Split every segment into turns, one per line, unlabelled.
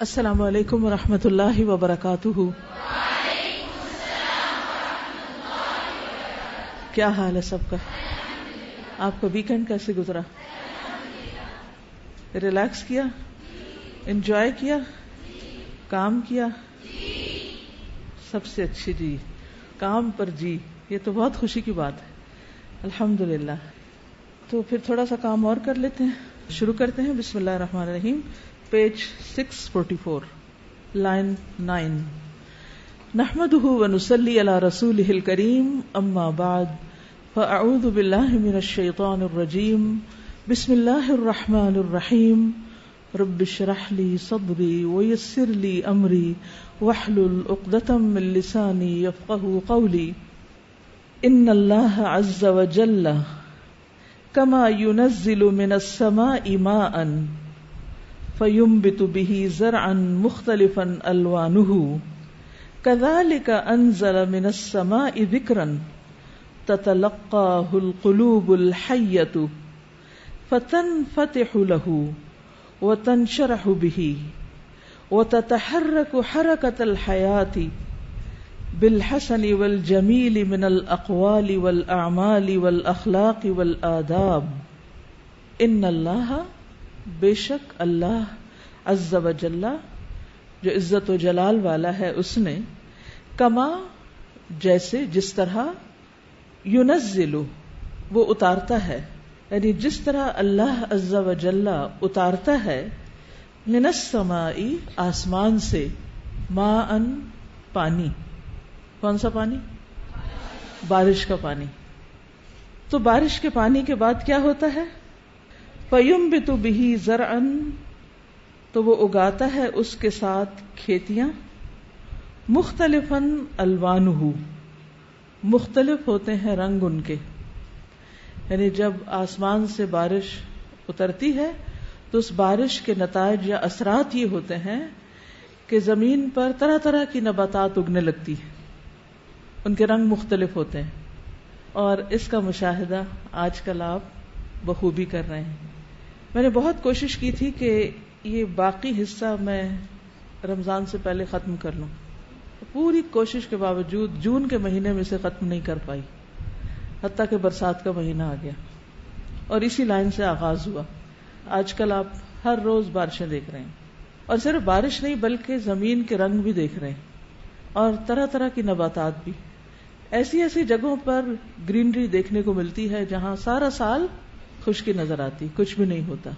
السلام علیکم و رحمۃ اللہ وبرکاتہ۔ کیا حال ہے سب کا؟ آپ کا ویکینڈ کیسے گزرا؟ ریلیکس کیا؟ انجوائے کیا؟ کام کیا؟ سب سے اچھی جی کام پر جی یہ تو بہت خوشی کی بات ہے۔ الحمد للہ تو پھر تھوڑا سا کام اور کر لیتے ہیں۔ شروع کرتے ہیں۔ بسم اللہ الرحمن الرحیم۔ Page six forty four line nine. نحمد ونسلی علی رسول کریم اما بعد، فاعوذ باللہ من الشیطان الرجیم، بسم اللہ الرحمن الرحیم۔ رب اشرح لی صدری ویسر لی امری، واحلل عقدة من لسانی يفقه قولی۔ ان اللہ عز وجل كما ينزل من السماء ماءً۔ فیم بتو بہی فينبت به زرعا مختلفا الوانه كذلك انزل من السماء ذكرا تتلقاه القلوب الحیت الحيه فتنفتح له وتنشرح به وتتحرك حركه الحياه بالحسن والجميل من الاقوال والاعمال والاخلاق والاداب ان الله بے شک اللہ عز و جلہ جو عزت و جلال والا ہے اس نے کما جیسے جس طرح یونزلو وہ اتارتا ہے یعنی جس طرح اللہ عز و جلہ اتارتا ہے السمائی آسمان سے ما ان پانی۔ کون سا پانی؟ بارش کا پانی۔ تو بارش کے پانی کے بعد کیا ہوتا ہے؟ فیم بھی تو بھی زر تو وہ اگاتا ہے اس کے ساتھ کھیتیاں۔ مختلف الوان مختلف ہوتے ہیں رنگ ان کے۔ یعنی جب آسمان سے بارش اترتی ہے، تو اس بارش کے نتائج یا اثرات یہ ہوتے ہیں کہ زمین پر طرح طرح کی نباتات اگنے لگتی ہے ان کے رنگ مختلف ہوتے ہیں۔ اور اس کا مشاہدہ آج کل آپ بخوبی کر رہے ہیں۔ میں نے بہت کوشش کی تھی کہ یہ باقی حصہ میں رمضان سے پہلے ختم کر لوں۔ پوری کوشش کے باوجود جون کے مہینے میں سے ختم نہیں کر پائی۔ حتیٰ کہ برسات کا مہینہ آ گیا۔ اور اسی لائن سے آغاز ہوا۔ آج کل آپ ہر روز بارشیں دیکھ رہے ہیں۔ اور صرف بارش نہیں، بلکہ زمین کے رنگ بھی دیکھ رہے ہیں۔ اور طرح طرح کی نباتات بھی۔ ایسی ایسی جگہوں پر گرینری دیکھنے کو ملتی ہے جہاں سارا سال خشکی نظر آتی، کچھ بھی نہیں ہوتا۔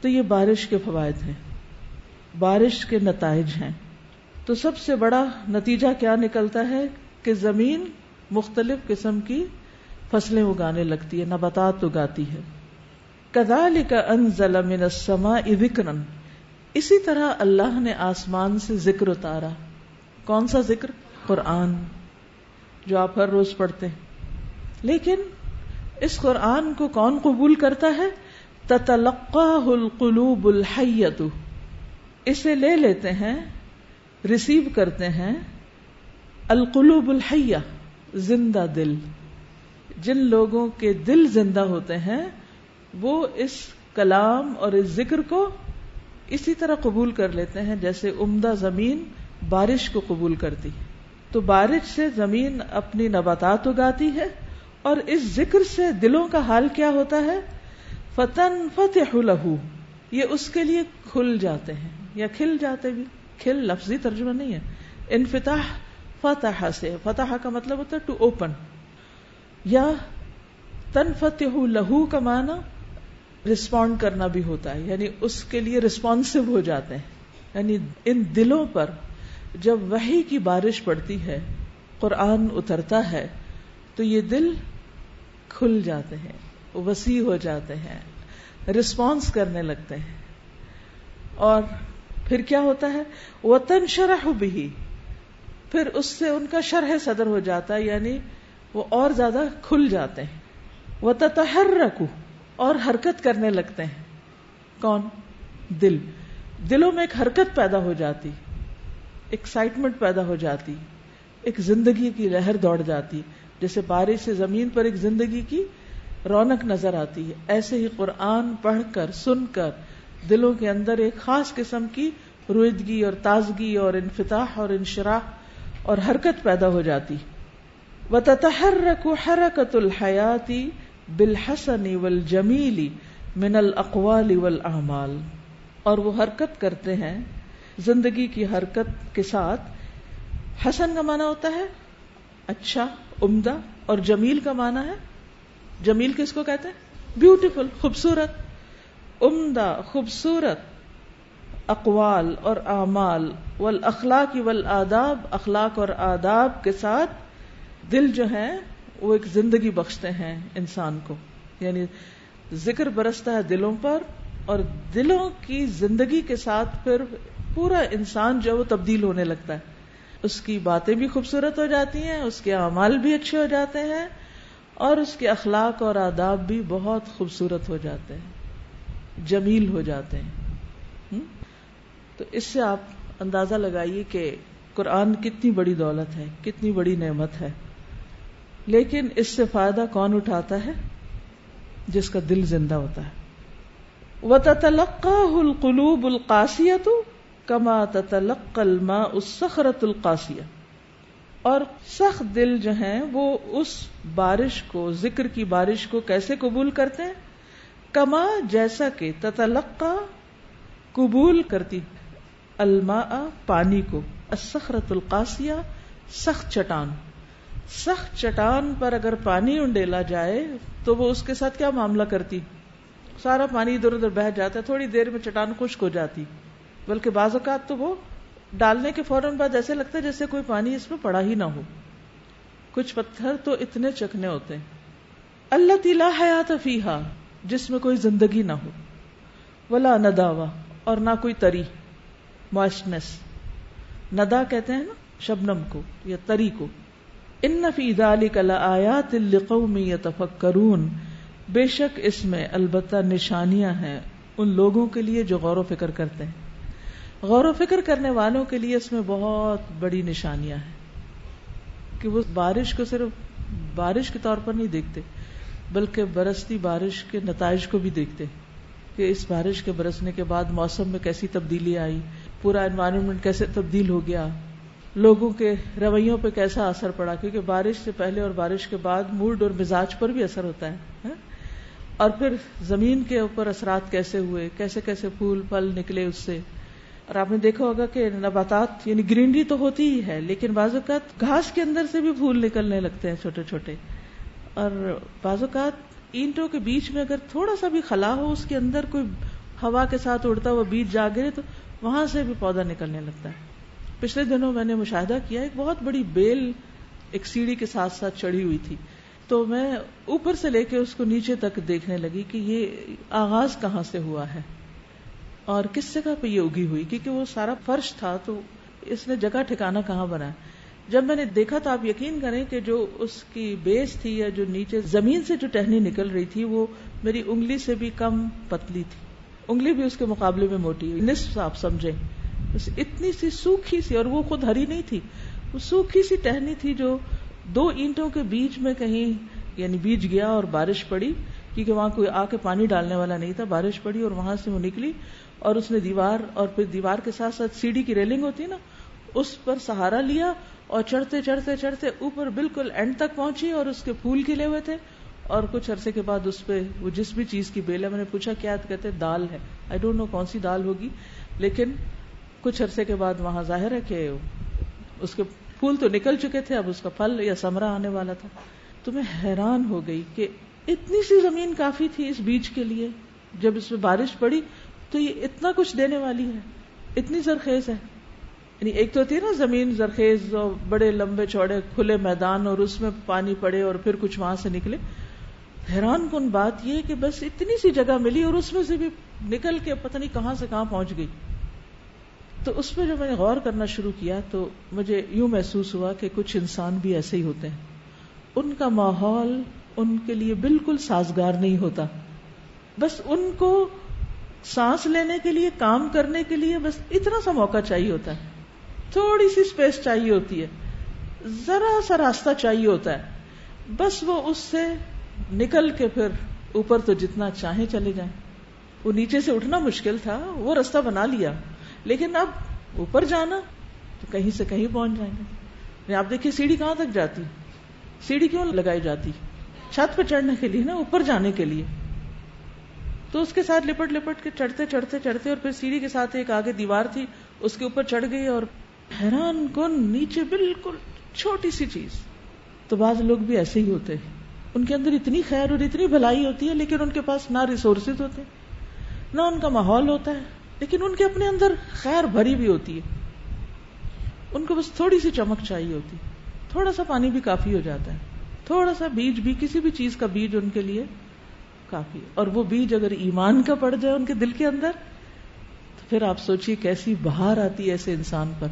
تو یہ بارش کے فوائد ہیں۔ بارش کے نتائج ہیں۔ تو سب سے بڑا نتیجہ کیا نکلتا ہے کہ زمین مختلف قسم کی فصلیں اگانے لگتی ہے، نباتات اگاتی ہے۔ کدال کا ان ضلع سما اسی طرح اللہ نے آسمان سے ذکر اتارا۔ کون سا ذکر؟ قرآن، جو آپ ہر روز پڑھتے ہیں۔ لیکن اس قرآن کو کون قبول کرتا ہے؟ تتلقاہ القلوب الحیت اسے لے لیتے ہیں ریسیو کرتے ہیں، القلوب الحیہ، زندہ دل. جن لوگوں کے دل زندہ ہوتے ہیں، وہ اس کلام اور اس ذکر کو اسی طرح قبول کر لیتے ہیں جیسے عمدہ زمین بارش کو قبول کرتی تو بارش سے زمین اپنی نباتات اگاتی ہے اور اس ذکر سے دلوں کا حال کیا ہوتا ہے؟ فتن فتح لہو یہ اس کے لیے کھل جاتے ہیں، یا کھل جاتے بھی، کھل لفظی ترجمہ نہیں ہے۔ انفتاح فتح سے، فتح کا مطلب ہوتا ہے ٹو اوپن یا تن فتح لہو کا معنی رسپونڈ کرنا بھی ہوتا ہے یعنی اس کے لیے ریسپونسو ہو جاتے ہیں۔ یعنی ان دلوں پر جب وہی کی بارش پڑتی ہے، قرآن اترتا ہے، تو یہ دل کھل جاتے ہیں وسیع ہو جاتے ہیں رسپانس کرنے لگتے ہیں۔ اور پھر کیا ہوتا ہے؟ وہ تن شرح بھی پھر اس سے ان کا شرح صدر ہو جاتا ہے یعنی وہ اور زیادہ کھل جاتے ہیں۔ وہ تحر رکھو اور حرکت کرنے لگتے ہیں۔ کون؟ دل۔ دلوں میں ایک حرکت پیدا ہو جاتی ایکسائٹمنٹ پیدا ہو جاتی، ایک زندگی کی لہر دوڑ جاتی۔ جیسے بارش سے زمین پر ایک زندگی کی رونق نظر آتی ہے۔ ایسے ہی قرآن پڑھ کر، سن کر، دلوں کے اندر ایک خاص قسم کی رویدگی اور تازگی اور انفتاح اور انشراح اور حرکت پیدا ہو جاتی۔ و تحرک حرکت الحیاتی بالحسن والجمیلی من الاقوال والاعمال اور وہ حرکت کرتے ہیں زندگی کی حرکت کے ساتھ۔ حسن کا معنی ہوتا ہے اچھا عمدہ اور جمیل کا معنی ہے؟ جمیل کس کو کہتے ہیں؟ بیوٹیفل خوبصورت. عمدہ، خوبصورت. اقوال اور اعمال. والاخلاق والآداب. اخلاق اور آداب کے ساتھ دل جو ہے، وہ ایک زندگی بخشتے ہیں انسان کو. یعنی ذکر برستا ہے دلوں پر اور دلوں کی زندگی کے ساتھ پھر پورا انسان جو ہے، وہ تبدیل ہونے لگتا ہے. اس کی باتیں بھی خوبصورت ہو جاتی ہیں، اس کے اعمال بھی اچھے ہو جاتے ہیں، اور اس کے اخلاق اور آداب بھی بہت خوبصورت ہو جاتے ہیں، جمیل ہو جاتے ہیں۔ تو اس سے آپ اندازہ لگائیے کہ قرآن کتنی بڑی دولت ہے، کتنی بڑی نعمت ہے۔ لیکن اس سے فائدہ کون اٹھاتا ہے؟ جس کا دل زندہ ہوتا ہے۔ وہ تلقا القلوب القاسیت کما تتلق الماء الصخرت القاسیہ اور سخت دل جو ہیں، وہ اس بارش کو، ذکر کی بارش کو کیسے قبول کرتے ہیں؟ کما جیسا کہ تتلقا قبول کرتی الماء پانی کو الصخرت القاسیہ سخت چٹان۔ سخت چٹان پر اگر پانی انڈیلا جائے، تو وہ اس کے ساتھ کیا معاملہ کرتی؟ سارا پانی ادھر ادھر بہ جاتا ہے تھوڑی دیر میں چٹان خشک ہو جاتی۔ بلکہ بعض اوقات تو وہ ڈالنے کے فوراً بعد ایسے لگتا ہے جیسے کوئی پانی اس میں پڑا ہی نہ ہو۔ کچھ پتھر تو اتنے چکنے ہوتے ہیں۔ اللہ تلا حیات فیحا جس میں کوئی زندگی نہ ہو۔ ولا نداوا اور نہ کوئی تری موسٹنس ندا کہتے ہیں نا، شبنم کو، یا تری کو۔ ان فی ذلک لآیات لقوم یتفکرون۔ بے شک اس میں البتہ نشانیاں ہیں ان لوگوں کے لیے جو غور و فکر کرتے ہیں۔ غور و فکر کرنے والوں کے لیے اس میں بہت بڑی نشانیاں ہیں کہ وہ بارش کو صرف بارش کے طور پر نہیں دیکھتے، بلکہ برستی بارش کے نتائج کو بھی دیکھتے کہ اس بارش کے برسنے کے بعد موسم میں کیسی تبدیلی آئی، پورا انوائرمنٹ کیسے تبدیل ہو گیا، لوگوں کے رویوں پہ کیسا اثر پڑا، کیونکہ بارش سے پہلے اور بارش کے بعد موڈ اور مزاج پر بھی اثر ہوتا ہے ہاں؟ اور پھر زمین کے اوپر اثرات کیسے ہوئے، کیسے کیسے پھول پھل نکلے اس سے اور آپ نے دیکھا ہوگا کہ نباتات یعنی گرینری تو ہوتی ہی ہے، لیکن بعض اوقات گھاس کے اندر سے بھی پھول نکلنے لگتے ہیں چھوٹے چھوٹے۔ اور بعض اوقات اینٹوں کے بیچ میں اگر تھوڑا سا بھی خلا ہو، اس کے اندر کوئی ہوا کے ساتھ اڑتا ہوا بیج جا گرے، تو وہاں سے بھی پودا نکلنے لگتا ہے۔ پچھلے دنوں میں نے مشاہدہ کیا، ایک بہت بڑی بیل ایک سیڑھی کے ساتھ ساتھ چڑھی ہوئی تھی۔ تو میں اوپر سے لے کے اس کو نیچے تک دیکھنے لگی کہ یہ آغاز کہاں سے ہوا ہے۔ اور کس جگہ پہ یہ اگی ہوئی؟ کیونکہ وہ سارا فرش تھا، تو اس نے جگہ ٹھکانا کہاں بنا جب میں نے دیکھا تو آپ یقین کریں کہ جو اس کی بیس تھی یا جو نیچے زمین سے جو ٹہنی نکل رہی تھی، وہ میری انگلی سے بھی کم پتلی تھی۔ انگلی بھی اس کے مقابلے میں موٹی نصف آپ سمجھیں۔ بس اتنی سی سوکھی سی، اور وہ خود ہری نہیں تھی۔ وہ سوکھی سی ٹہنی تھی جو دو اینٹوں کے بیچ میں کہیں یعنی بیچ گیا اور بارش پڑی، کیونکہ وہاں کوئی آ کے پانی ڈالنے والا نہیں تھا، بارش پڑی اور وہاں سے وہ نکلی۔ اور اس نے دیوار اور پھر دیوار کے ساتھ ساتھ سیڑھی کی ریلنگ ہوتی ہے نا، اس پر سہارا لیا اور چڑھتے چڑھتے چڑھتے اوپر بالکل اینڈ تک پہنچی اور اس کے پھول کھلے ہوئے تھے۔ اور کچھ عرصے کے بعد اس پہ وہ جس بھی چیز کی بیل ہے، میں نے پوچھا کیا کہتے دال ہے۔ آئی ڈونٹ نو کون سی دال ہوگی، لیکن کچھ عرصے کے بعد وہاں ظاہر ہے کہ اس کے پھول تو نکل چکے تھے، اب اس کا پھل یا سمرا آنے والا تھا۔ تو میں حیران ہو گئی کہ اتنی سی زمین کافی تھی اس بیج کے لیے۔ جب اس میں بارش پڑی تو یہ اتنا کچھ دینے والی ہے، اتنی زرخیز ہے۔ یعنی ایک تو ہوتی ہے نا زمین زرخیز اور بڑے لمبے چوڑے کھلے میدان اور اس میں پانی پڑے اور پھر کچھ وہاں سے نکلے۔ حیران کن بات یہ کہ بس اتنی سی جگہ ملی اور اس میں سے بھی نکل کے پتہ نہیں کہاں سے کہاں پہنچ گئی۔ تو اس پہ جو میں نے غور کرنا شروع کیا تو مجھے یوں محسوس ہوا کہ کچھ انسان بھی ایسے ہی ہوتے ہیں۔ ان کا ماحول ان کے لیے بالکل سازگار نہیں ہوتا۔ بس ان کو سانس لینے کے لیے، کام کرنے کے لیے بس اتنا سا موقع چاہیے ہوتا ہے۔ تھوڑی سی اسپیس چاہیے ہوتی ہے۔ ذرا سا راستہ چاہیے ہوتا ہے۔ بس وہ اس سے نکل کے پھر اوپر تو جتنا چاہیں چلے جائیں۔ وہ نیچے سے اٹھنا مشکل تھا، وہ راستہ بنا لیا۔ لیکن اب اوپر جانا تو کہیں سے کہیں پہنچ جائیں گے۔ آپ دیکھیے سیڑھی کہاں تک جاتی؟ سیڑھی کیوں لگائی جاتی؟ چھت پہ چڑھنے کے لیے نا، اوپر جانے کے لیے۔ تو اس کے ساتھ لپٹ لپٹ کے چڑھتے چڑھتے چڑھتے اور پھر سیڑھی کے ساتھ ایک آگے دیوار تھی، اس کے اوپر چڑھ گئی اور حیران کن نیچے بالکل چھوٹی سی چیز۔ تو بعض لوگ بھی ایسے ہی ہوتے ہیں۔ ان کے اندر اتنی خیر اور اتنی بھلائی ہوتی ہے، لیکن ان کے پاس نہ ریسورسز ہوتے، نہ ان کا ماحول ہوتا ہے، لیکن ان کے اپنے اندر خیر بھری بھی ہوتی ہے۔ ان کو بس تھوڑی سی چمک چاہیے ہوتی، تھوڑا سا پانی بھی کافی ہو جاتا ہے، تھوڑا سا بیج بھی، کسی بھی چیز کا بیج ان کے لیے کافی اور وہ بیج اگر ایمان کا پڑ جائے ان کے دل کے اندر، تو پھر آپ سوچیے کیسی بہار آتی ہے ایسے انسان پر۔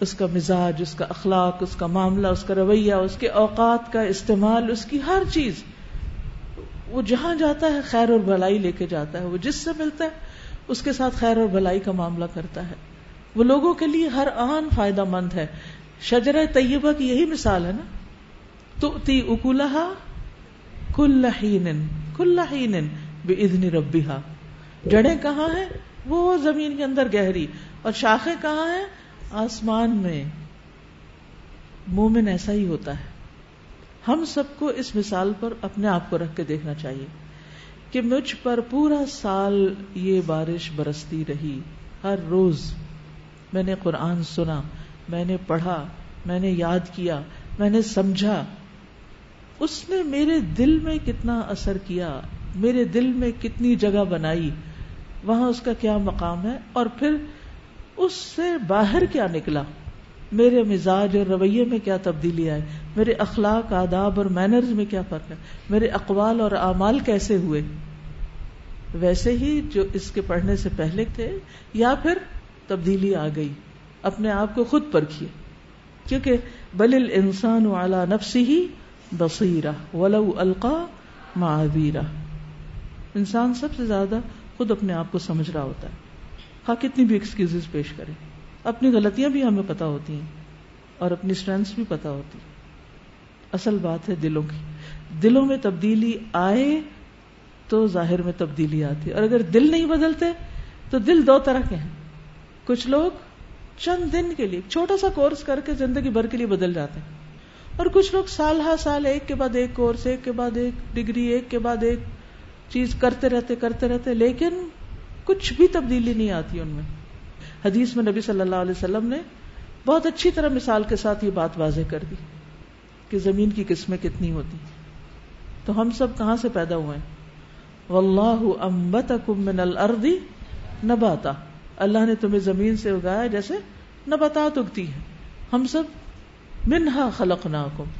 اس کا مزاج، اس کا اخلاق، اس کا معاملہ، اس کا رویہ، اس کے اوقات کا استعمال، اس کی ہر چیز۔ وہ جہاں جاتا ہے، خیر اور بھلائی لے کے جاتا ہے۔ وہ جس سے ملتا ہے، اس کے ساتھ خیر اور بھلائی کا معاملہ کرتا ہے۔ وہ لوگوں کے لیے ہر آن فائدہ مند ہے۔ شجر طیبہ کی یہی مثال ہے نا۔ تو اکولہ کل کل بے ادنی ربیہ جڑیں کہاں ہیں؟ وہ زمین کے اندر گہری۔ اور شاخیں کہاں ہیں؟ آسمان میں۔ مومن ایسا ہی ہوتا ہے۔ ہم سب کو اس مثال پر اپنے آپ کو رکھ کے دیکھنا چاہیے کہ مجھ پر پورا سال یہ بارش برستی رہی۔ ہر روز میں نے قرآن سنا، میں نے پڑھا، میں نے یاد کیا، میں نے سمجھا۔ اس نے میرے دل میں کتنا اثر کیا، میرے دل میں کتنی جگہ بنائی، وہاں اس کا کیا مقام ہے؟ اور پھر اس سے باہر کیا نکلا؟ میرے مزاج اور رویے میں کیا تبدیلی آئے میرے اخلاق، آداب اور مینرز میں کیا فرق ہے؟ میرے اقوال اور اعمال کیسے ہوئے؟ ویسے ہی جو اس کے پڑھنے سے پہلے تھے، یا پھر تبدیلی آ گئی، اپنے آپ کو خود پرکھیے۔ کیونکہ بل انسان والا نفسی ہی بصیرہ، ولو القا معذیرہ انسان سب سے زیادہ خود اپنے آپ کو سمجھ رہا ہوتا ہے۔ ہاں کتنی بھی ایکسکیوز پیش کرے۔ اپنی غلطیاں بھی ہمیں پتا ہوتی ہیں اور اپنی اسٹرینتھ بھی پتا ہوتی اصل بات ہے دلوں کی۔ دلوں میں تبدیلی آئے تو ظاہر میں تبدیلی آتی اور اگر دل نہیں بدلتے تو دل دو طرح کے ہیں۔ کچھ لوگ چند دن کے لیے چھوٹا سا کورس کر کے زندگی بھر کے لیے بدل جاتے ہیں۔ اور کچھ لوگ سال ہر سال ایک کے بعد ایک کورس، ایک کے بعد ایک ڈگری، ایک کے بعد ایک چیز کرتے رہتے کرتے رہتے، لیکن کچھ بھی تبدیلی نہیں آتی ان میں۔ حدیث میں نبی صلی اللہ علیہ وسلم نے بہت اچھی طرح مثال کے ساتھ یہ بات واضح کر دی کہ زمین کی قسمیں کتنی ہوتی۔ تو ہم سب کہاں سے پیدا ہوئے؟ واللہ انبتکم من الارض نباتا۔ اللہ نے تمہیں زمین سے اگایا جیسے نباتات اگتی ہے ہم سب منہا خلق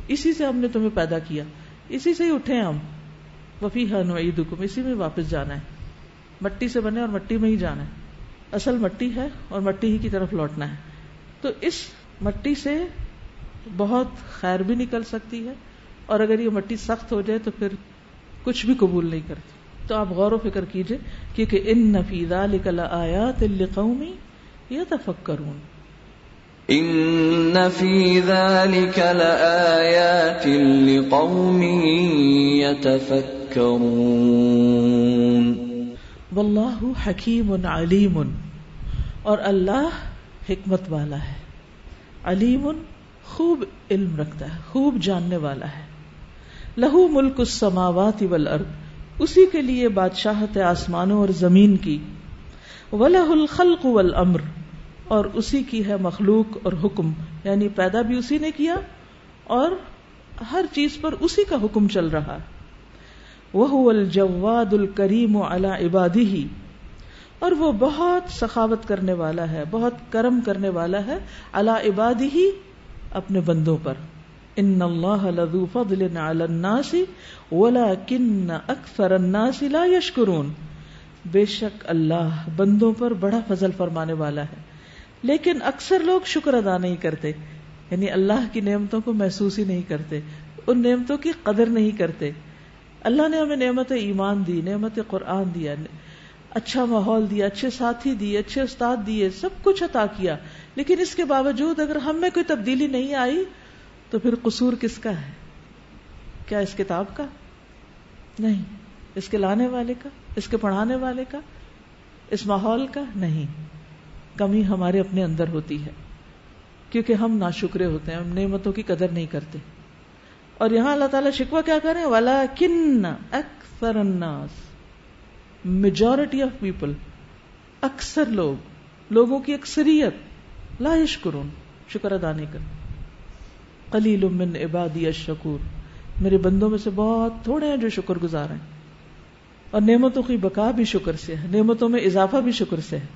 اسی سے ہم نے تمہیں پیدا کیا، اسی سے ہی اٹھے ہم۔ وفی نعیدکم، اسی میں واپس جانا ہے۔ مٹی سے بنے اور مٹی میں ہی جانا ہے۔ اصل مٹی ہے اور مٹی ہی کی طرف لوٹنا ہے۔ تو اس مٹی سے بہت خیر بھی نکل سکتی ہے، اور اگر یہ مٹی سخت ہو جائے تو پھر کچھ بھی قبول نہیں کرتی۔ تو آپ غور و فکر کیجیے، کیونکہ ان نفیدہ لکل آیا تل قومی یا تفکرون
ان فی ذلك لآیات لقوم يتفکرون
واللہ حکیم علیم اور اللہ حکمت والا ہے۔ علیم خوب علم رکھتا ہے، خوب جاننے والا ہے۔ لہو ملک السماوات والارض، اسی کے لیے بادشاہت آسمانوں اور زمین کی۔ ولہ الخلق والامر اور اسی کی ہے مخلوق اور حکم یعنی پیدا بھی اسی نے کیا اور ہر چیز پر اسی کا حکم چل رہا۔ وہ الجواد الکریم علی عبادی ہی اور وہ بہت سخاوت کرنے والا ہے، بہت کرم کرنے والا ہے اللہ عبادی ہی اپنے بندوں پر۔ ان اللہ لذو فضل علی الناس ولكن اکثر الناس لا یشکرون بے شک اللہ بندوں پر بڑا فضل فرمانے والا ہے۔ لیکن اکثر لوگ شکر ادا نہیں کرتے۔ یعنی اللہ کی نعمتوں کو محسوس ہی نہیں کرتے۔ ان نعمتوں کی قدر نہیں کرتے۔ اللہ نے ہمیں نعمت ایمان دی، نعمت قرآن دیا اچھا ماحول دیا، اچھے ساتھی دیے، اچھے استاد دیے، سب کچھ عطا کیا۔ لیکن اس کے باوجود اگر ہم میں کوئی تبدیلی نہیں آئی، تو پھر قصور کس کا ہے؟ کیا اس کتاب کا؟ نہیں۔ اس کے لانے والے کا؟ اس کے پڑھانے والے کا؟ اس ماحول کا؟ نہیں۔ کمی ہمارے اپنے اندر ہوتی ہے۔ کیونکہ ہم ناشکرے ہوتے ہیں، ہم نعمتوں کی قدر نہیں کرتے۔ اور یہاں اللہ تعالیٰ شکوا کیا کریں والا کن اکثر الناس۔ میجورٹی آف پیپل اکثر لوگ، لوگوں کی اکثریت، لا یشکرون، شکر ادا نہیں کر قلیل من عبادی الشکور۔ میرے بندوں میں سے بہت تھوڑے ہیں جو شکر گزار ہیں۔ اور نعمتوں کی بقا بھی شکر سے ہے، نعمتوں میں اضافہ بھی شکر سے ہے۔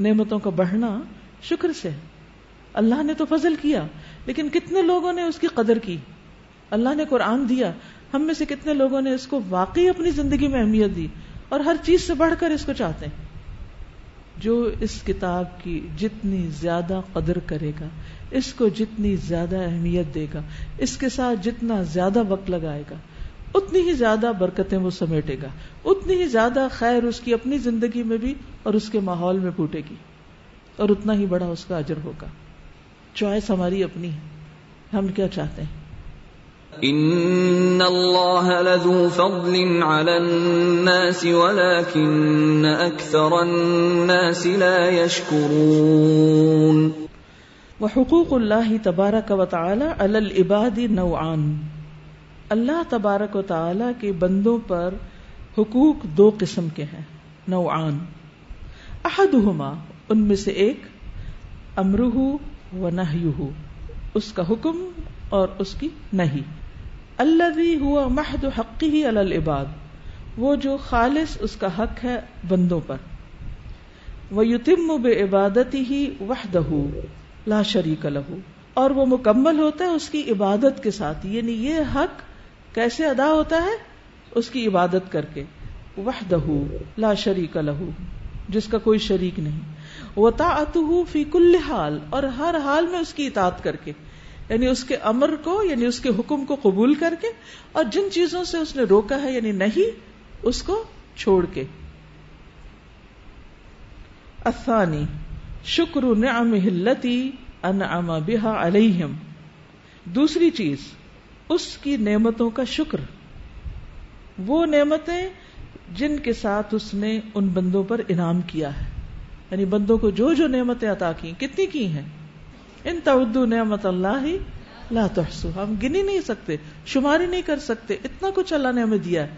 نعمتوں کا بڑھنا شکر سے ہے۔ اللہ نے تو فضل کیا، لیکن کتنے لوگوں نے اس کی قدر کی؟ اللہ نے قرآن دیا، ہم میں سے کتنے لوگوں نے اس کو واقعی اپنی زندگی میں اہمیت دی اور ہر چیز سے بڑھ کر اس کو چاہتے ہیں۔ جو اس کتاب کی جتنی زیادہ قدر کرے گا، اس کو جتنی زیادہ اہمیت دے گا، اس کے ساتھ جتنا زیادہ وقت لگائے گا۔ اتنی ہی زیادہ برکتیں وہ سمیٹے گا۔ اتنی ہی زیادہ خیر اس کی اپنی زندگی میں بھی اور اس کے ماحول میں پھوٹے گی۔ اور اتنا ہی بڑا اس کا اجر ہوگا۔ چوائس ہماری اپنی ہے۔ ہم کیا چاہتے ہیں؟
ان اللہ لذو فضل على الناس ولكن اکثر الناس لا يشکرون
وحقوق اللہ تبارک و تعالی علی العباد نوعان۔ اللہ تبارک و تعالی کے بندوں پر حقوق دو قسم کے ہیں، نوعان۔ احدہما، ان میں سے ایک امرہ و نہیہ اس کا حکم اور اس کی نہیں الذي هو محض حقه علی العباد۔ وہ جو خالص اس کا حق ہے بندوں پر۔ وَيُتِمُّ بِعِبَادَتِهِ وَحْدَهُ لا شریک لہو۔ اور وہ مکمل ہوتا ہے اس کی عبادت کے ساتھ۔ یعنی یہ حق کیسے ادا ہوتا ہے؟ اس کی عبادت کر کے۔ وحدہ لا شریک لہو جس کا کوئی شریک نہیں۔ وہ فی کل حال، اور ہر حال میں اس کی اطاعت کر کے۔ یعنی اس کے امر کو یعنی اس کے حکم کو قبول کر کے، اور جن چیزوں سے اس نے روکا ہے یعنی نہیں، اس کو چھوڑ کے۔ افانی شکر نعم ہلتی انعم بها علیہم۔ دوسری چیز اس کی نعمتوں کا شکر۔ وہ نعمتیں جن کے ساتھ اس نے ان بندوں پر انعام کیا ہے۔ یعنی بندوں کو جو جو نعمتیں عطا کی کتنی کی ہیں؟ ان تعدو نعمت اللہ ہی لا تحسو ہم گنی نہیں سکتے شماری نہیں کر سکتے۔ اتنا کچھ اللہ نے ہمیں دیا ہے۔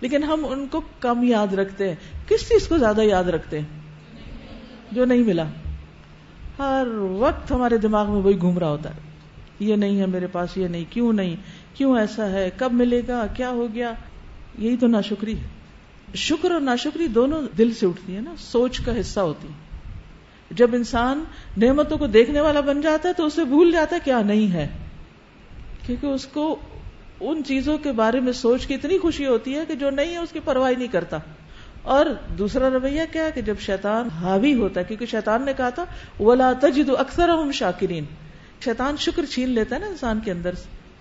لیکن ہم ان کو کم یاد رکھتے ہیں۔ کس چیز کو زیادہ یاد رکھتے ہیں؟ جو نہیں ملا۔ ہر وقت ہمارے دماغ میں وہی گھوم رہا ہوتا ہے۔ یہ نہیں ہے میرے پاس، یہ نہیں، کیوں نہیں؟ کیوں ایسا ہے؟ کب ملے گا؟ کیا ہو گیا؟ یہی تو ناشکری ہے۔ شکر اور ناشکری دونوں دل سے اٹھتی ہے نا، سوچ کا حصہ ہوتی ہے جب انسان نعمتوں کو دیکھنے والا بن جاتا ہے تو اسے بھول جاتا ہے کیا نہیں ہے۔ کیونکہ اس کو ان چیزوں کے بارے میں سوچ کے اتنی خوشی ہوتی ہے کہ جو نہیں ہے اس کی پرواہ نہیں کرتا۔ اور دوسرا رویہ کیا کہ جب شیطان حاوی ہوتا ہے، کیونکہ شیطان نے کہا تھا، ولا تجد اکثر ہم شاکرین شیطان شکر چھین لیتا ہے نا انسان کے اندر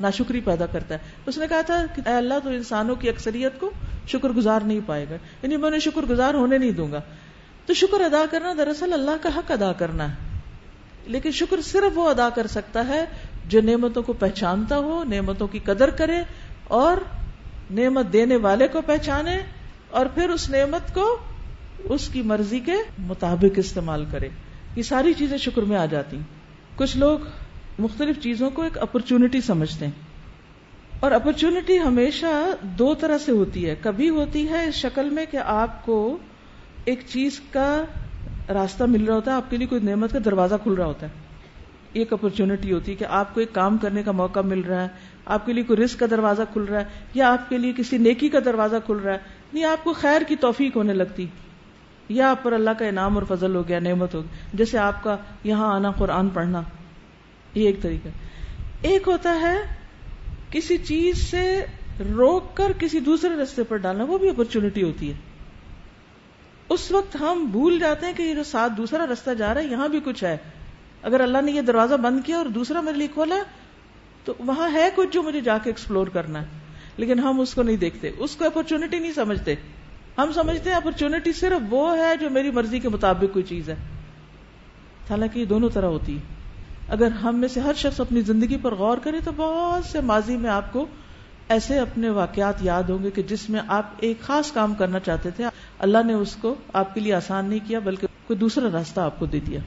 ناشکری پیدا کرتا ہے۔ اس نے کہا تھا کہ اے اللہ، تو انسانوں کی اکثریت کو شکر گزار نہیں پائے گا۔ یعنی میں انہیں شکر گزار ہونے نہیں دوں گا۔ تو شکر ادا کرنا دراصل اللہ کا حق ادا کرنا ہے۔ لیکن شکر صرف وہ ادا کر سکتا ہے جو نعمتوں کو پہچانتا ہو، نعمتوں کی قدر کرے اور نعمت دینے والے کو پہچانے اور پھر اس نعمت کو اس کی مرضی کے مطابق استعمال کرے۔ یہ ساری چیزیں شکر میں آ جاتی۔ کچھ لوگ مختلف چیزوں کو ایک اپرچونٹی سمجھتے ہیں۔ اور اپرچونٹی ہمیشہ دو طرح سے ہوتی ہے۔ کبھی ہوتی ہے اس شکل میں کہ آپ کو ایک چیز کا راستہ مل رہا ہوتا ہے، آپ کے لیے کوئی نعمت کا دروازہ کھل رہا ہوتا ہے۔ ایک اپرچونٹی ہوتی ہے کہ آپ کو ایک کام کرنے کا موقع مل رہا ہے، آپ کے لیے کوئی رسک کا دروازہ کھل رہا ہے، یا آپ کے لیے کسی نیکی کا دروازہ کھل رہا ہے۔ نہیں آپ کو خیر کی توفیق ہونے لگتی۔ یا آپ پر اللہ کا انعام اور فضل ہو گیا، نعمت ہو گیا۔ جیسے آپ کا یہاں آنا قرآن پڑھنا۔ یہ ایک طریقہ ایک ہوتا ہے کسی چیز سے روک کر کسی دوسرے رستے پر ڈالنا، وہ بھی اپرچونٹی ہوتی ہے۔ اس وقت ہم بھول جاتے ہیں کہ یہ جو ساتھ دوسرا رستہ جا رہا ہے، یہاں بھی کچھ ہے۔ اگر اللہ نے یہ دروازہ بند کیا اور دوسرا میرے لیے کھولا، تو وہاں ہے کچھ جو مجھے جا کے ایکسپلور کرنا ہے۔ لیکن ہم اس کو نہیں دیکھتے، اس کو اپرچونٹی نہیں سمجھتے۔ ہم سمجھتے ہیں اپرچونٹی صرف وہ ہے جو میری مرضی کے مطابق کوئی چیز ہے۔ حالانکہ یہ دونوں طرح ہوتی ہے۔ اگر ہم میں سے ہر شخص اپنی زندگی پر غور کرے تو بہت سے ماضی میں آپ کو ایسے اپنے واقعات یاد ہوں گے کہ جس میں آپ ایک خاص کام کرنا چاہتے تھے۔ اللہ نے اس کو آپ کے لیے آسان نہیں کیا، بلکہ کوئی دوسرا راستہ آپ کو دے دیا۔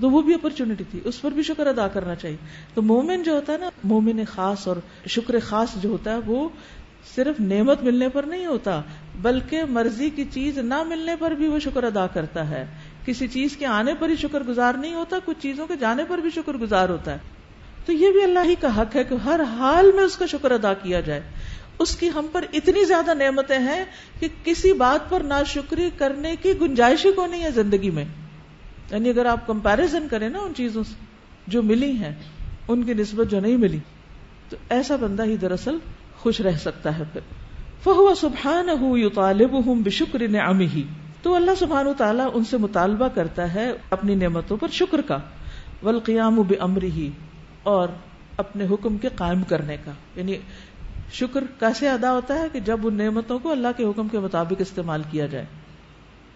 تو وہ بھی اپرچونٹی تھی، اس پر بھی شکر ادا کرنا چاہیے۔ تو مومن جو ہوتا ہے نا، مومن خاص اور شکر خاص جو ہوتا ہے، وہ صرف نعمت ملنے پر نہیں ہوتا، بلکہ مرضی کی چیز نہ ملنے پر بھی وہ شکر ادا کرتا ہے۔ کسی چیز کے آنے پر ہی شکر گزار نہیں ہوتا، کچھ چیزوں کے جانے پر بھی شکر گزار ہوتا ہے۔ تو یہ بھی اللہ ہی کا حق ہے کہ ہر حال میں اس کا شکر ادا کیا جائے۔ اس کی ہم پر اتنی زیادہ نعمتیں ہیں کہ کسی بات پر نہ شکری کرنے کی گنجائش ہی کو نہیں ہے زندگی میں۔ یعنی اگر آپ کمپیرزن کریں نا ان چیزوں سے، جو ملی ہیں، ان کی نسبت جو نہیں ملی، تو ایسا بندہ ہی دراصل خوش رہ سکتا ہے پھر۔ فہو سبحان ہوں طالب ہوں بشکر نے تو اللہ سبحان تعالیٰ ان سے مطالبہ کرتا ہے اپنی نعمتوں پر شکر کا ولقیام بمری ہی اور اپنے حکم کے قائم کرنے کا۔ یعنی شکر کیسے ادا ہوتا ہے کہ جب ان نعمتوں کو اللہ کے حکم کے مطابق استعمال کیا جائے۔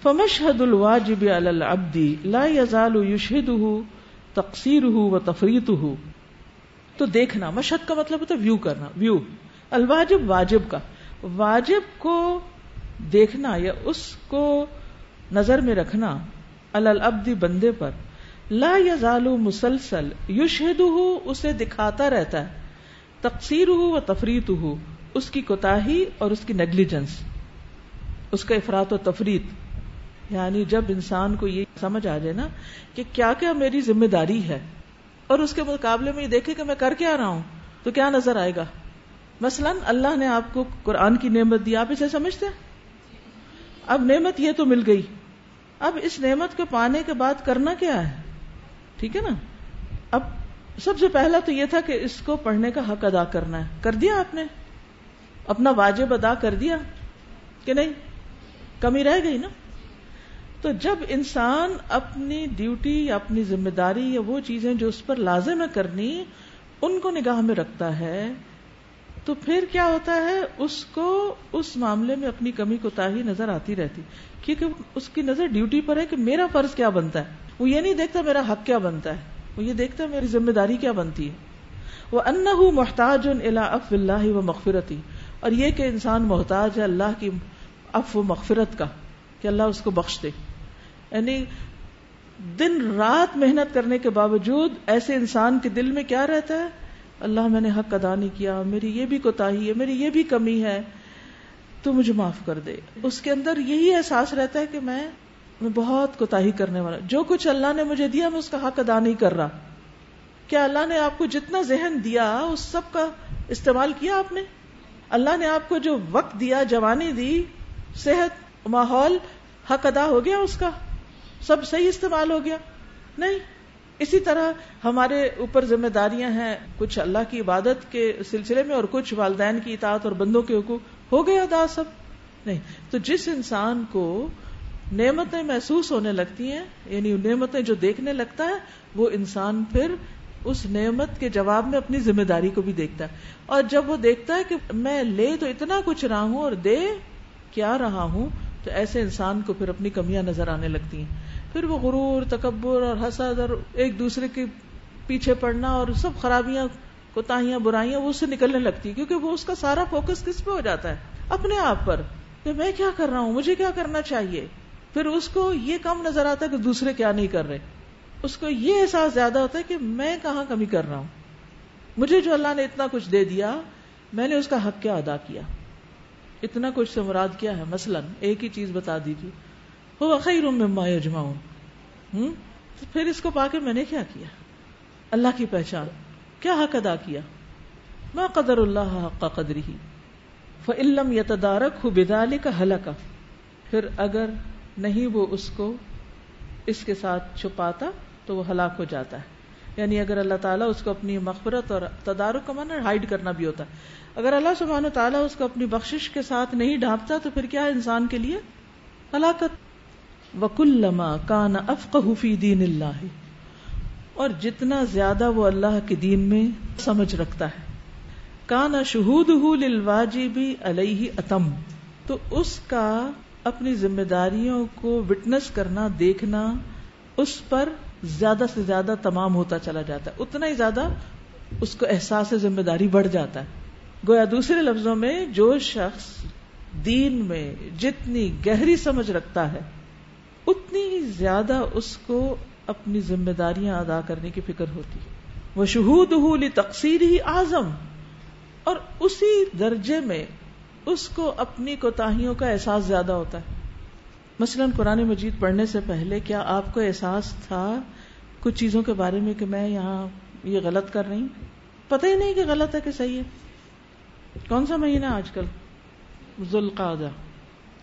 فمشحد الواجب العبد لا يزال يشهده تقصيره وتفريطه تو دیکھنا، مشہد کا مطلب ہوتا ہے ویو کرنا ویو الواجب واجب کا۔ واجب کو دیکھنا یا اس کو نظر میں رکھنا العبد بندے پر۔ لا یزال مسلسل یشہدہ اسے دکھاتا رہتا ہے۔ تقصیر ہو و تفریح ہو اس کی کوتاہی اور اس کی نیگلیجنس اس کا افراد و تفریح یعنی جب انسان کو یہ سمجھ آ جائے نا کہ کیا کیا میری ذمہ داری ہے، اور اس کے مقابلے میں یہ دیکھے کہ میں کر کے آ رہا ہوں، تو کیا نظر آئے گا؟ مثلا اللہ نے آپ کو قرآن کی نعمت دی، آپ اسے سمجھتے اب نعمت یہ تو مل گئی۔ اب اس نعمت کو پانے کے بعد کرنا کیا ہے؟ ٹھیک ہے نا؟ اب سب سے پہلا تو یہ تھا کہ اس کو پڑھنے کا حق ادا کرنا ہے۔ کر دیا آپ نے؟ اپنا واجب ادا کر دیا کہ نہیں؟ کمی رہ گئی نا؟ تو جب انسان اپنی ڈیوٹی یا اپنی ذمہ داری یا وہ چیزیں جو اس پر لازم ہے کرنی، ان کو نگاہ میں رکھتا ہے تو پھر کیا ہوتا ہے؟ اس کو اس معاملے میں اپنی کمی کو تاہی نظر آتی رہتی۔ کیونکہ اس کی نظر ڈیوٹی پر ہے کہ میرا فرض کیا بنتا ہے۔ وہ یہ نہیں دیکھتا میرا حق کیا بنتا ہے۔ وہ یہ دیکھتا ہے میری ذمہ داری کیا بنتی ہے۔ وہ ان محتاج اف اللہ و مغفرتی اور یہ کہ انسان محتاج ہے اللہ کی اف و مغفرت کا، کہ اللہ اس کو بخش دے۔ یعنی دن رات محنت کرنے کے باوجود ایسے انسان کے دل میں کیا رہتا ہے؟ اللہ میں نے حق ادا نہیں کیا، میری یہ بھی کوتا ہے، میری یہ بھی کمی ہے، تو مجھے معاف کر دے۔ اس کے اندر یہی احساس رہتا ہے کہ میں میں بہت کوتا کرنے والا۔ جو کچھ اللہ نے مجھے دیا، میں اس کا حق ادا نہیں کر رہا۔ کیا اللہ نے آپ کو جتنا ذہن دیا، اس سب کا استعمال کیا آپ نے؟ اللہ نے آپ کو جو وقت دیا، جوانی دی، صحت، ماحول، حق ادا ہو گیا اس کا؟ سب صحیح استعمال ہو گیا؟ نہیں۔ اسی طرح ہمارے اوپر ذمہ داریاں ہیں، کچھ اللہ کی عبادت کے سلسلے میں اور کچھ والدین کی اطاعت اور بندوں کے حقوق۔ ہو گیا ادا سب؟ نہیں۔ تو جس انسان کو نعمتیں محسوس ہونے لگتی ہیں یعنی نعمتیں جو دیکھنے لگتا ہے، وہ انسان پھر اس نعمت کے جواب میں اپنی ذمہ داری کو بھی دیکھتا ہے۔ اور جب وہ دیکھتا ہے کہ میں لے تو اتنا کچھ رہا ہوں اور دے کیا رہا ہوں، تو ایسے انسان کو پھر اپنی کمیاں نظر آنے لگتی ہیں۔ پھر وہ غرور، تکبر اور حسد اور ایک دوسرے کے پیچھے پڑنا اور سب خرابیاں، کوتاہیاں، برائیاں، وہ اس سے نکلنے لگتی کیونکہ وہ اس کا سارا فوکس کس پہ ہو جاتا ہے؟ اپنے آپ پر۔ کہ میں کیا کر رہا ہوں؟ مجھے کیا کرنا چاہیے؟ پھر اس کو یہ کم نظر آتا ہے کہ دوسرے کیا نہیں کر رہے۔ اس کو یہ احساس زیادہ ہوتا ہے کہ میں کہاں کمی کر رہا ہوں؟ مجھے جو اللہ نے اتنا کچھ دے دیا، میں نے اس کا حق کیا ادا کیا۔ اتنا کچھ سے مراد کیا ہے؟ مثلاً ایک ہی چیز بتا دیجیے۔ وہ خیر مما یجمعون ہوں پھر اس کو پا کے میں نے کیا کیا؟ اللہ کی پہچان. کیا حق ادا کیا؟ ما قدر اللہ حق قدری فعلم یا تدارک ہو کا حلقہ پھر اگر نہیں وہ اس کو اس کے ساتھ چھپاتا تو وہ ہلاک ہو جاتا ہے. یعنی اگر اللہ تعالیٰ اس کو اپنی مغفرت اور تدارک کا مانا ہائڈ کرنا بھی ہوتا. ہے اگر اللہ سبحانہ تعالیٰ اس کو اپنی بخشش کے ساتھ نہیں ڈھانپتا تو پھر کیا انسان کے لیے؟ ہلاکت. وکلما کان افقہ فی دین اللہ اور جتنا زیادہ وہ اللہ کے دین میں سمجھ رکھتا ہے۔ کانا شہود بھی علیہ اتم تو اس کا اپنی ذمہ داریوں کو وٹنس کرنا، دیکھنا، اس پر زیادہ سے زیادہ تمام ہوتا چلا جاتا ہے۔ اتنا ہی زیادہ اس کو احساس ذمہ داری بڑھ جاتا ہے۔ گویا دوسرے لفظوں میں جو شخص دین میں جتنی گہری سمجھ رکھتا ہے اتنی ہی زیادہ اس کو اپنی ذمہ داریاں ادا کرنے کی فکر ہوتی وہ شہود تقسیر ہی آزم اور اسی درجے میں اس کو اپنی کوتاہیوں کا احساس زیادہ ہوتا ہے۔ مثلا قرآن مجید پڑھنے سے پہلے کیا آپ کو احساس تھا کچھ چیزوں کے بارے میں کہ میں یہاں یہ غلط کر رہی ہوں؟ پتہ ہی نہیں کہ غلط ہے کہ صحیح ہے۔ کون سا مہینہ آج کل؟ ذوالقادہ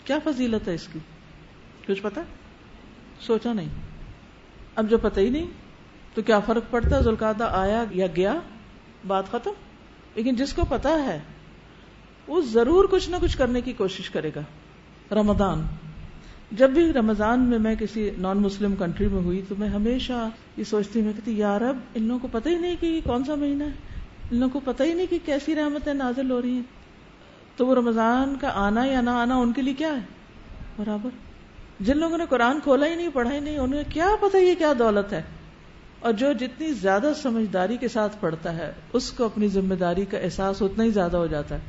کیا فضیلت ہے اس کی؟ کچھ پتا سوچا نہیں۔ اب جو پتہ ہی نہیں، تو کیا فرق پڑتا؟ ذوالقادہ آیا یا گیا؟ بات ختم۔ لیکن جس کو پتا ہے، وہ ضرور کچھ نہ کچھ کرنے کی کوشش کرے گا۔ رمضان۔ جب بھی رمضان میں میں کسی نان مسلم کنٹری میں ہوئی، تو میں ہمیشہ یہ سوچتی میں کہتی یار اب ان لوگوں کو پتہ ہی نہیں کہ یہ کون سا مہینہ ہے۔ ان لوگوں کو پتہ ہی نہیں کہ کیسی رحمتیں نازل ہو رہی ہیں۔ تو وہ رمضان کا آنا یا نہ آنا ان کے لیے کیا ہے؟ برابر۔ جن لوگوں نے قرآن کھولا ہی نہیں، پڑھا ہی نہیں انہیں کیا پتا یہ کیا دولت ہے؟ اور جو جتنی زیادہ سمجھداری کے ساتھ پڑھتا ہے، اس کو اپنی ذمہ داری کا احساس اتنا ہی زیادہ ہو جاتا ہے۔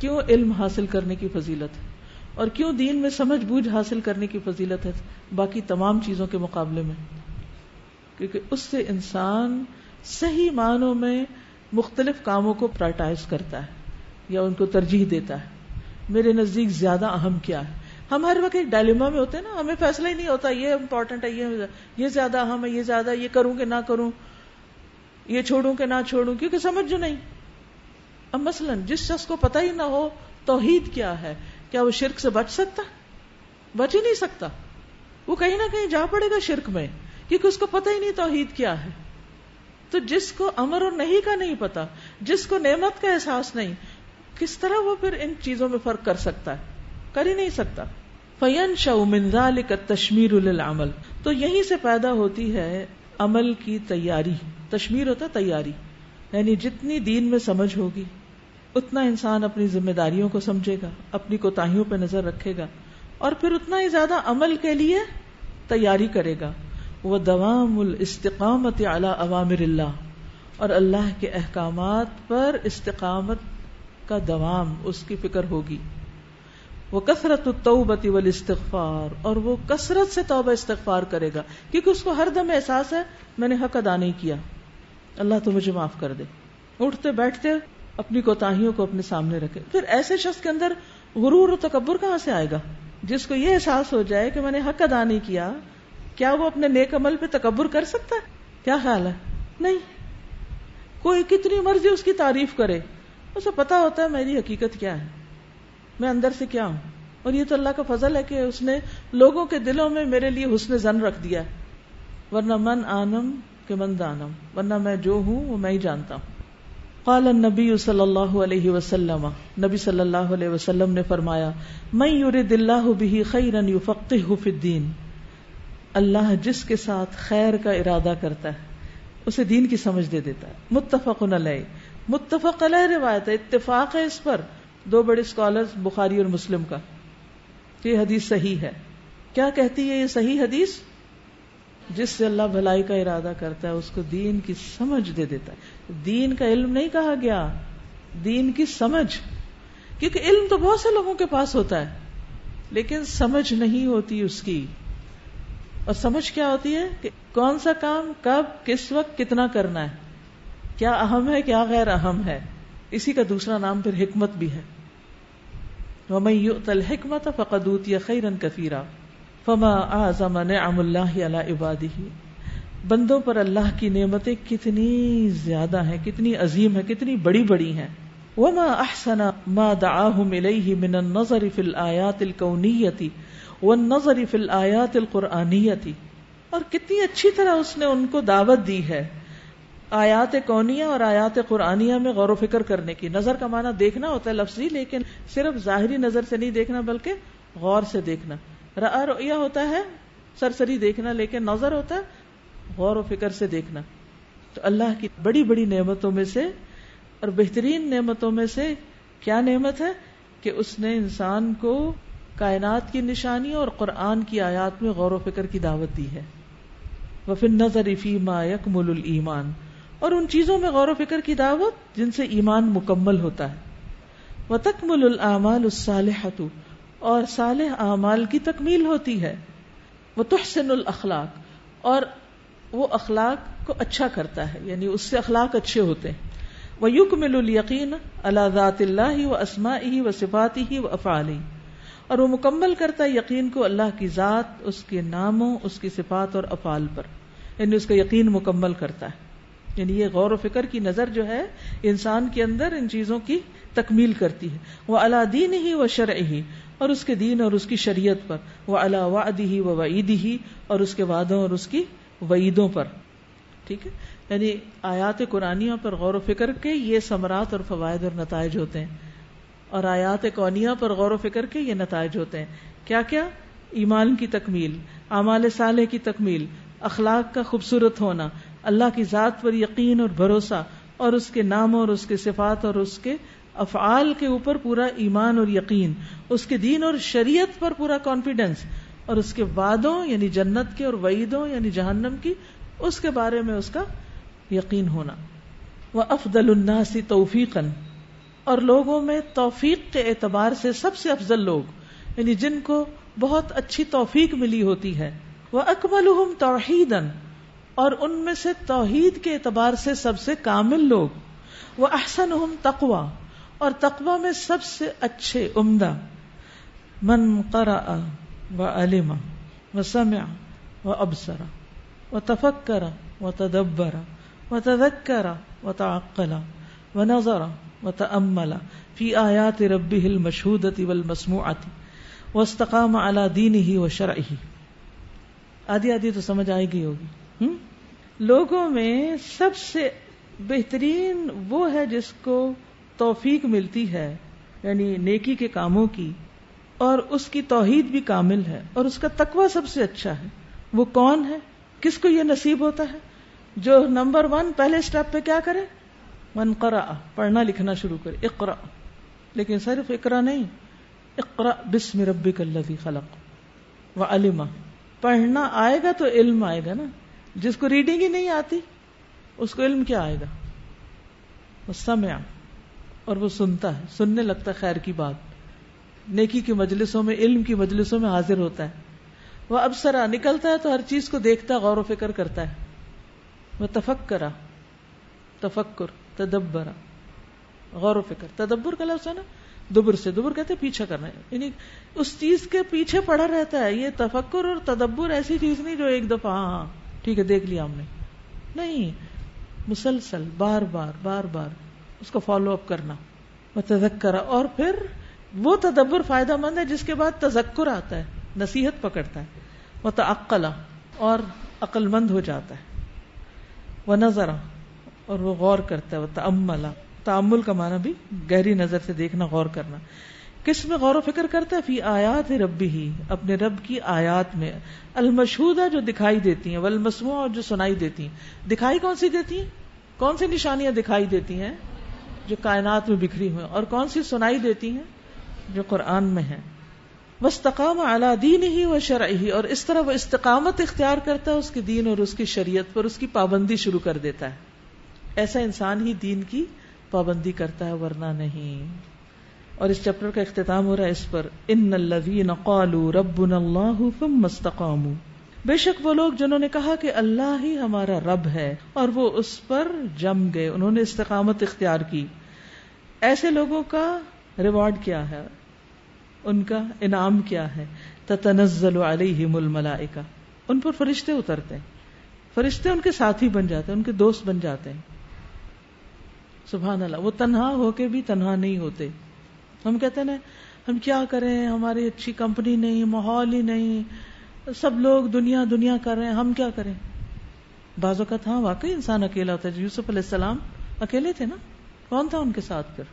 کیوں علم حاصل کرنے کی فضیلت ہے؟ اور کیوں دین میں سمجھ بوجھ حاصل کرنے کی فضیلت ہے؟ باقی تمام چیزوں کے مقابلے میں۔ کیونکہ اس سے انسان صحیح معنوں میں مختلف کاموں کو پرائٹائز کرتا ہے یا ان کو ترجیح دیتا ہے۔ میرے نزدیک زیادہ اہم کیا ہے؟ ہم ہر وقت ایک ڈائلیما میں ہوتے ہیں نا، ہمیں فیصلہ ہی نہیں ہوتا، یہ امپورٹنٹ ہے، یہ یہ زیادہ اہم ہے یہ زیادہ، یہ کروں کہ نہ کروں، یہ چھوڑوں کہ نہ چھوڑوں، کیونکہ سمجھ جو نہیں۔ اب مثلا جس شخص کو پتہ ہی نہ ہو توحید کیا ہے، کیا وہ شرک سے بچ سکتا؟ بچ ہی نہیں سکتا۔ وہ کہیں نہ کہیں جا پڑے گا شرک میں، کیونکہ اس کو پتہ ہی نہیں توحید کیا ہے۔ تو جس کو امر اور نہیں کا نہیں پتا جس کو نعمت کا احساس نہیں، کس طرح وہ پھر ان چیزوں میں فرق کر سکتا ہے؟ کر ہی نہیں سکتا۔ فین شمال کا تشمیر العمل تو یہیں سے پیدا ہوتی ہے عمل کی تیاری۔ تشمیر ہوتا تیاری۔ یعنی جتنی دین میں سمجھ ہوگی، اتنا انسان اپنی ذمہ داریوں کو سمجھے گا، اپنی کوتاہیوں پہ نظر رکھے گا، اور پھر اتنا ہی زیادہ عمل کے لیے تیاری کرے گا۔ وہ دوام الاستقامت اعلی عوامر اللہ اور اللہ کے احکامات پر استقامت کا دوام، اس کی فکر ہوگی۔ وہ کثرت التوبتی والاستغفار، اور وہ کثرت سے توبہ استغفار کرے گا، کیونکہ اس کو ہر دم احساس ہے، میں نے حق ادا نہیں کیا۔ اللہ تو مجھے معاف کر دے۔ اٹھتے بیٹھتے اپنی کوتاہیوں کو اپنے سامنے رکھے۔ پھر ایسے شخص کے اندر غرور و تکبر کہاں سے آئے گا؟ جس کو یہ احساس ہو جائے کہ میں نے حق ادا نہیں کیا کیا وہ اپنے نیک عمل پہ تکبر کر سکتا ہے؟ کیا خیال ہے؟ نہیں۔ کوئی کتنی مرضی اس کی تعریف کرے۔ اسے پتا ہوتا ہے میری حقیقت کیا ہے۔ میں اندر سے کیا ہوں؟ اور یہ تو اللہ کا فضل ہے کہ اس نے لوگوں کے دلوں میں میرے لیے حسن زن رکھ دیا ورنہ من آنم کہ من دانم۔ ورنہ میں جو ہوں وہ میں ہی جانتا ہوں۔ قال النبی صلی اللہ علیہ وسلم، نبی صلی اللہ علیہ وسلم نے فرمایا میں یورد اللہ به خیرا یفقهه فی الدین اللہ جس کے ساتھ خیر کا ارادہ کرتا ہے، اسے دین کی سمجھ دے دیتا ہے۔ متفق علیہ متفق علیہ روایت ہے، اتفاق ہے اس پر۔ دو بڑے اسکالر بخاری اور مسلم کا یہ حدیث صحیح ہے۔ کیا کہتی ہے یہ صحیح حدیث؟ جس سے اللہ بھلائی کا ارادہ کرتا ہے، اس کو دین کی سمجھ دے دیتا ہے۔ دین کا علم نہیں کہا گیا۔ دین کی سمجھ۔ کیونکہ علم تو بہت سے لوگوں کے پاس ہوتا ہے، لیکن سمجھ نہیں ہوتی اس کی۔ اور سمجھ کیا ہوتی ہے؟ کہ کون سا کام کب، کس وقت کتنا کرنا ہے۔ کیا اہم ہے، کیا غیر اہم ہے۔ اسی کا دوسرا نام پھر حکمت بھی ہے۔ ومن يؤت حکمت فقدوت یا خیرن کفیرا فما اعظم نعم اللہ علی عباده بندوں پر اللہ کی نعمتیں کتنی زیادہ ہیں، کتنی عظیم ہیں، کتنی بڑی بڑی ہیں۔ وما احسن ما دعاهم الیہ من النظر فی الآیات الکونیتی نظر فل آیات القرآنی اور کتنی اچھی طرح اس نے ان کو دعوت دی ہے۔ آیات کونیا اور آیات قرآنیہ میں غور و فکر کرنے کی۔ نظر کا معنی دیکھنا ہوتا ہے لفظی، لیکن صرف ظاہری نظر سے نہیں دیکھنا، بلکہ غور سے دیکھنا۔ رؤیا ہوتا ہے، سرسری دیکھنا، لیکن نظر ہوتا ہے، غور و فکر سے دیکھنا۔ تو اللہ کی بڑی بڑی نعمتوں میں سے اور بہترین نعمتوں میں سے کیا نعمت ہے؟ کہ اس نے انسان کو کائنات کی نشانی اور قرآن کی آیات میں غور و فکر کی دعوت دی ہے۔ وفن نظر ما یکمل المان اور ان چیزوں میں غور و فکر کی دعوت جن سے ایمان مکمل ہوتا ہے۔ وہ العمال الصالحت اور صالح اعمال کی تکمیل ہوتی ہے۔ وہ تحسن الاخلاق اور وہ اخلاق کو اچھا کرتا ہے یعنی اس سے اخلاق اچھے ہوتے ہیں۔ وہ یق مل القین اللہ ذات اللہ و اسما ہی و صفاتی ہی و افعالی اور وہ مکمل کرتا ہے یقین کو اللہ کی ذات، اس کے ناموں، اس کی صفات اور افعال پر یعنی اس کا یقین مکمل کرتا ہے۔ یعنی یہ غور و فکر کی نظر جو ہے، انسان کے اندر ان چیزوں کی تکمیل کرتی ہے۔ وہ اللہ دین ہی و شرع ہی اور اس کے دین اور اس کی شریعت پر۔ وہ اللہ وعدی ہی و وعیدی ہی اور اس کے وعدوں اور اس کی وعیدوں پر۔ ٹھیک ہے؟ یعنی آیات قرآنیوں پر غور و فکر کے یہ ثمرات اور فوائد اور نتائج ہوتے ہیں۔ اور آیات کونیا پر غور و فکر کے یہ نتائج ہوتے ہیں۔ کیا کیا؟ ایمان کی تکمیل، اعمال صالح کی تکمیل، اخلاق کا خوبصورت ہونا اللہ کی ذات پر یقین اور بھروسہ اور اس کے نام اور اس کے صفات اور اس کے افعال کے اوپر پورا ایمان اور یقین، اس کے دین اور شریعت پر پورا کانفیڈینس اور اس کے وعدوں یعنی جنت کے اور وعیدوں یعنی جہنم کی، اس کے بارے میں اس کا یقین ہونا۔ وہ افضل الناس توفیق اور لوگوں میں توفیق کے اعتبار سے سب سے افضل لوگ یعنی جن کو بہت اچھی توفیق ملی ہوتی ہے۔ وہ اکمل توحید اور ان میں سے توحید کے اعتبار سے سب سے کامل لوگ۔ وہ احسن تقوا اور تقوا میں سب سے اچھے عمدہ۔ من قرا و علما و سمع و ابسرا و تفکر و تدبر و تذکر و تعقل و نظر و تأمل فی آیات ربه المشہودت والمسموعت و استقام على دینه و شرعه آدھی آدھی تو سمجھ آئے گی ہوگی۔ ہوں لوگوں میں سب سے بہترین وہ ہے جس کو توفیق ملتی ہے یعنی نیکی کے کاموں کی، اور اس کی توحید بھی کامل ہے، اور اس کا تقوی سب سے اچھا ہے۔ وہ کون ہے؟ کس کو یہ نصیب ہوتا ہے؟ جو نمبر ون پہلے اسٹیپ پہ کیا کرے؟ من کرا پڑھنا لکھنا شروع کرے۔ اقرا لیکن صرف اقرا نہیں اقرا بسم ربک الذی خلق۔ و علما پڑھنا آئے گا تو علم آئے گا نا۔ جس کو ریڈنگ ہی نہیں آتی، اس کو علم کیا آئے گا؟ وہ سمیا اور وہ سنتا ہے، سننے لگتا ہے خیر کی بات۔ نیکی کی مجلسوں میں، علم کی مجلسوں میں حاضر ہوتا ہے۔ وہ اب سرا نکلتا ہے تو ہر چیز کو دیکھتا، غور و فکر کرتا ہے۔ وہ تفک کرا تفکر تدبرا غور و فکر، تدبر کا لفظ ہے نا؟ دبر سے، دبر کہتے پیچھا کرنا۔ ہے یعنی اس چیز کے پیچھے پڑا رہتا ہے، یہ تفکر اور تدبر ایسی چیز نہیں جو ایک دفعہ ہاں ہاں۔ ٹھیک ہے، دیکھ لیا ہم نے۔ نہیں، مسلسل، بار بار بار بار اس کو فالو اپ کرنا وہ تذکرا اور پھر وہ تدبر فائدہ مند ہے جس کے بعد تذکر آتا ہے، نصیحت پکڑتا ہے وہ اور عقل مند ہو جاتا ہے وہ نظر اور وہ غور کرتا ہے وہ تملا تعمل کا معنی بھی گہری نظر سے دیکھنا، غور کرنا۔ کس میں غور و فکر کرتا ہے فی آیات ربی ہی، اپنے رب کی آیات میں۔ المشہودہ جو دکھائی دیتی ہیں، والمسموع اور جو سنائی دیتی ہیں۔ دکھائی کون سی دیتی ہیں؟ کون سی نشانیاں دکھائی دیتی ہیں؟ جو کائنات میں بکھری ہوئی اور کون سی سنائی دیتی ہیں؟ جو قرآن میں ہے وسطام اعلیٰ دین ہی و شرع ہی اور اس طرح وہ استقامت اختیار کرتا ہے، اس کے دین اور اس کی شریعت پر اس کی پابندی شروع کر دیتا ہے۔ ایسا انسان ہی دین کی پابندی کرتا ہے، ورنہ نہیں۔ اور اس چیپٹر کا اختتام ہو رہا ہے اس پر۔ ان الذین قالوا ربنا اللہ ثم استقاموا۔ بے شک وہ لوگ جنہوں نے کہا کہ اللہ ہی ہمارا رب ہے اور وہ اس پر جم گئے۔ انہوں نے استقامت اختیار کی۔ ایسے لوگوں کا ریوارڈ کیا ہے؟ ان کا انعام کیا ہے؟ تتنزل علیہم الملائکہ۔ ان پر فرشتے اترتے ہیں۔ فرشتے ان کے ساتھی بن جاتے ہیں، ان کے دوست بن جاتے ہیں۔ سبحان اللہ، وہ تنہا ہو کے بھی تنہا نہیں ہوتے۔ ہم کہتے ہیں نا، ہم کیا کریں، ہماری اچھی کمپنی نہیں، ماحول ہی نہیں، سب لوگ دنیا دنیا کر رہے ہیں، ہم کیا کریں؟ بعض اوقات ہاں واقعی انسان اکیلا ہوتا ہے۔ یوسف علیہ السلام اکیلے تھے نا، کون تھا ان کے ساتھ پھر؟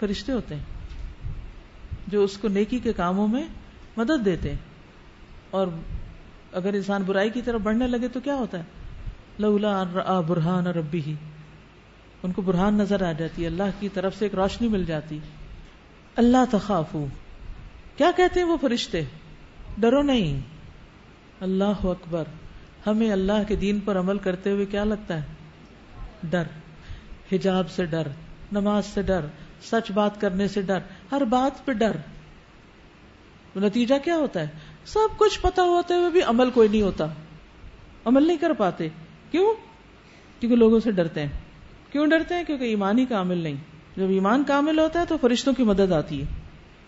فرشتے ہوتے ہیں۔ جو اس کو نیکی کے کاموں میں مدد دیتے ہیں۔ اور اگر انسان برائی کی طرف بڑھنے لگے تو کیا ہوتا ہے؟ لولا برہان ربی ہی ان کو برہان نظر آ جاتی ہے، اللہ کی طرف سے ایک روشنی مل جاتی۔ اللہ تخاف کیا کہتے ہیں وہ فرشتے؟ ڈرو نہیں۔ اللہ اکبر۔ ہمیں اللہ کے دین پر عمل کرتے ہوئے کیا لگتا ہے؟ ڈر۔ حجاب سے ڈر، نماز سے ڈر، سچ بات کرنے سے ڈر، ہر بات پہ ڈر۔ نتیجہ کیا ہوتا ہے؟ سب کچھ پتا ہوتے ہوئے بھی عمل کوئی نہیں ہوتا۔ عمل نہیں کر پاتے۔ کیوں؟ کیونکہ لوگوں سے ڈرتے ہیں۔ کیوں ڈرتے ہیں؟ کیونکہ ایمان ہی کامل نہیں۔ جب ایمان کامل ہوتا ہے تو فرشتوں کی مدد آتی ہے۔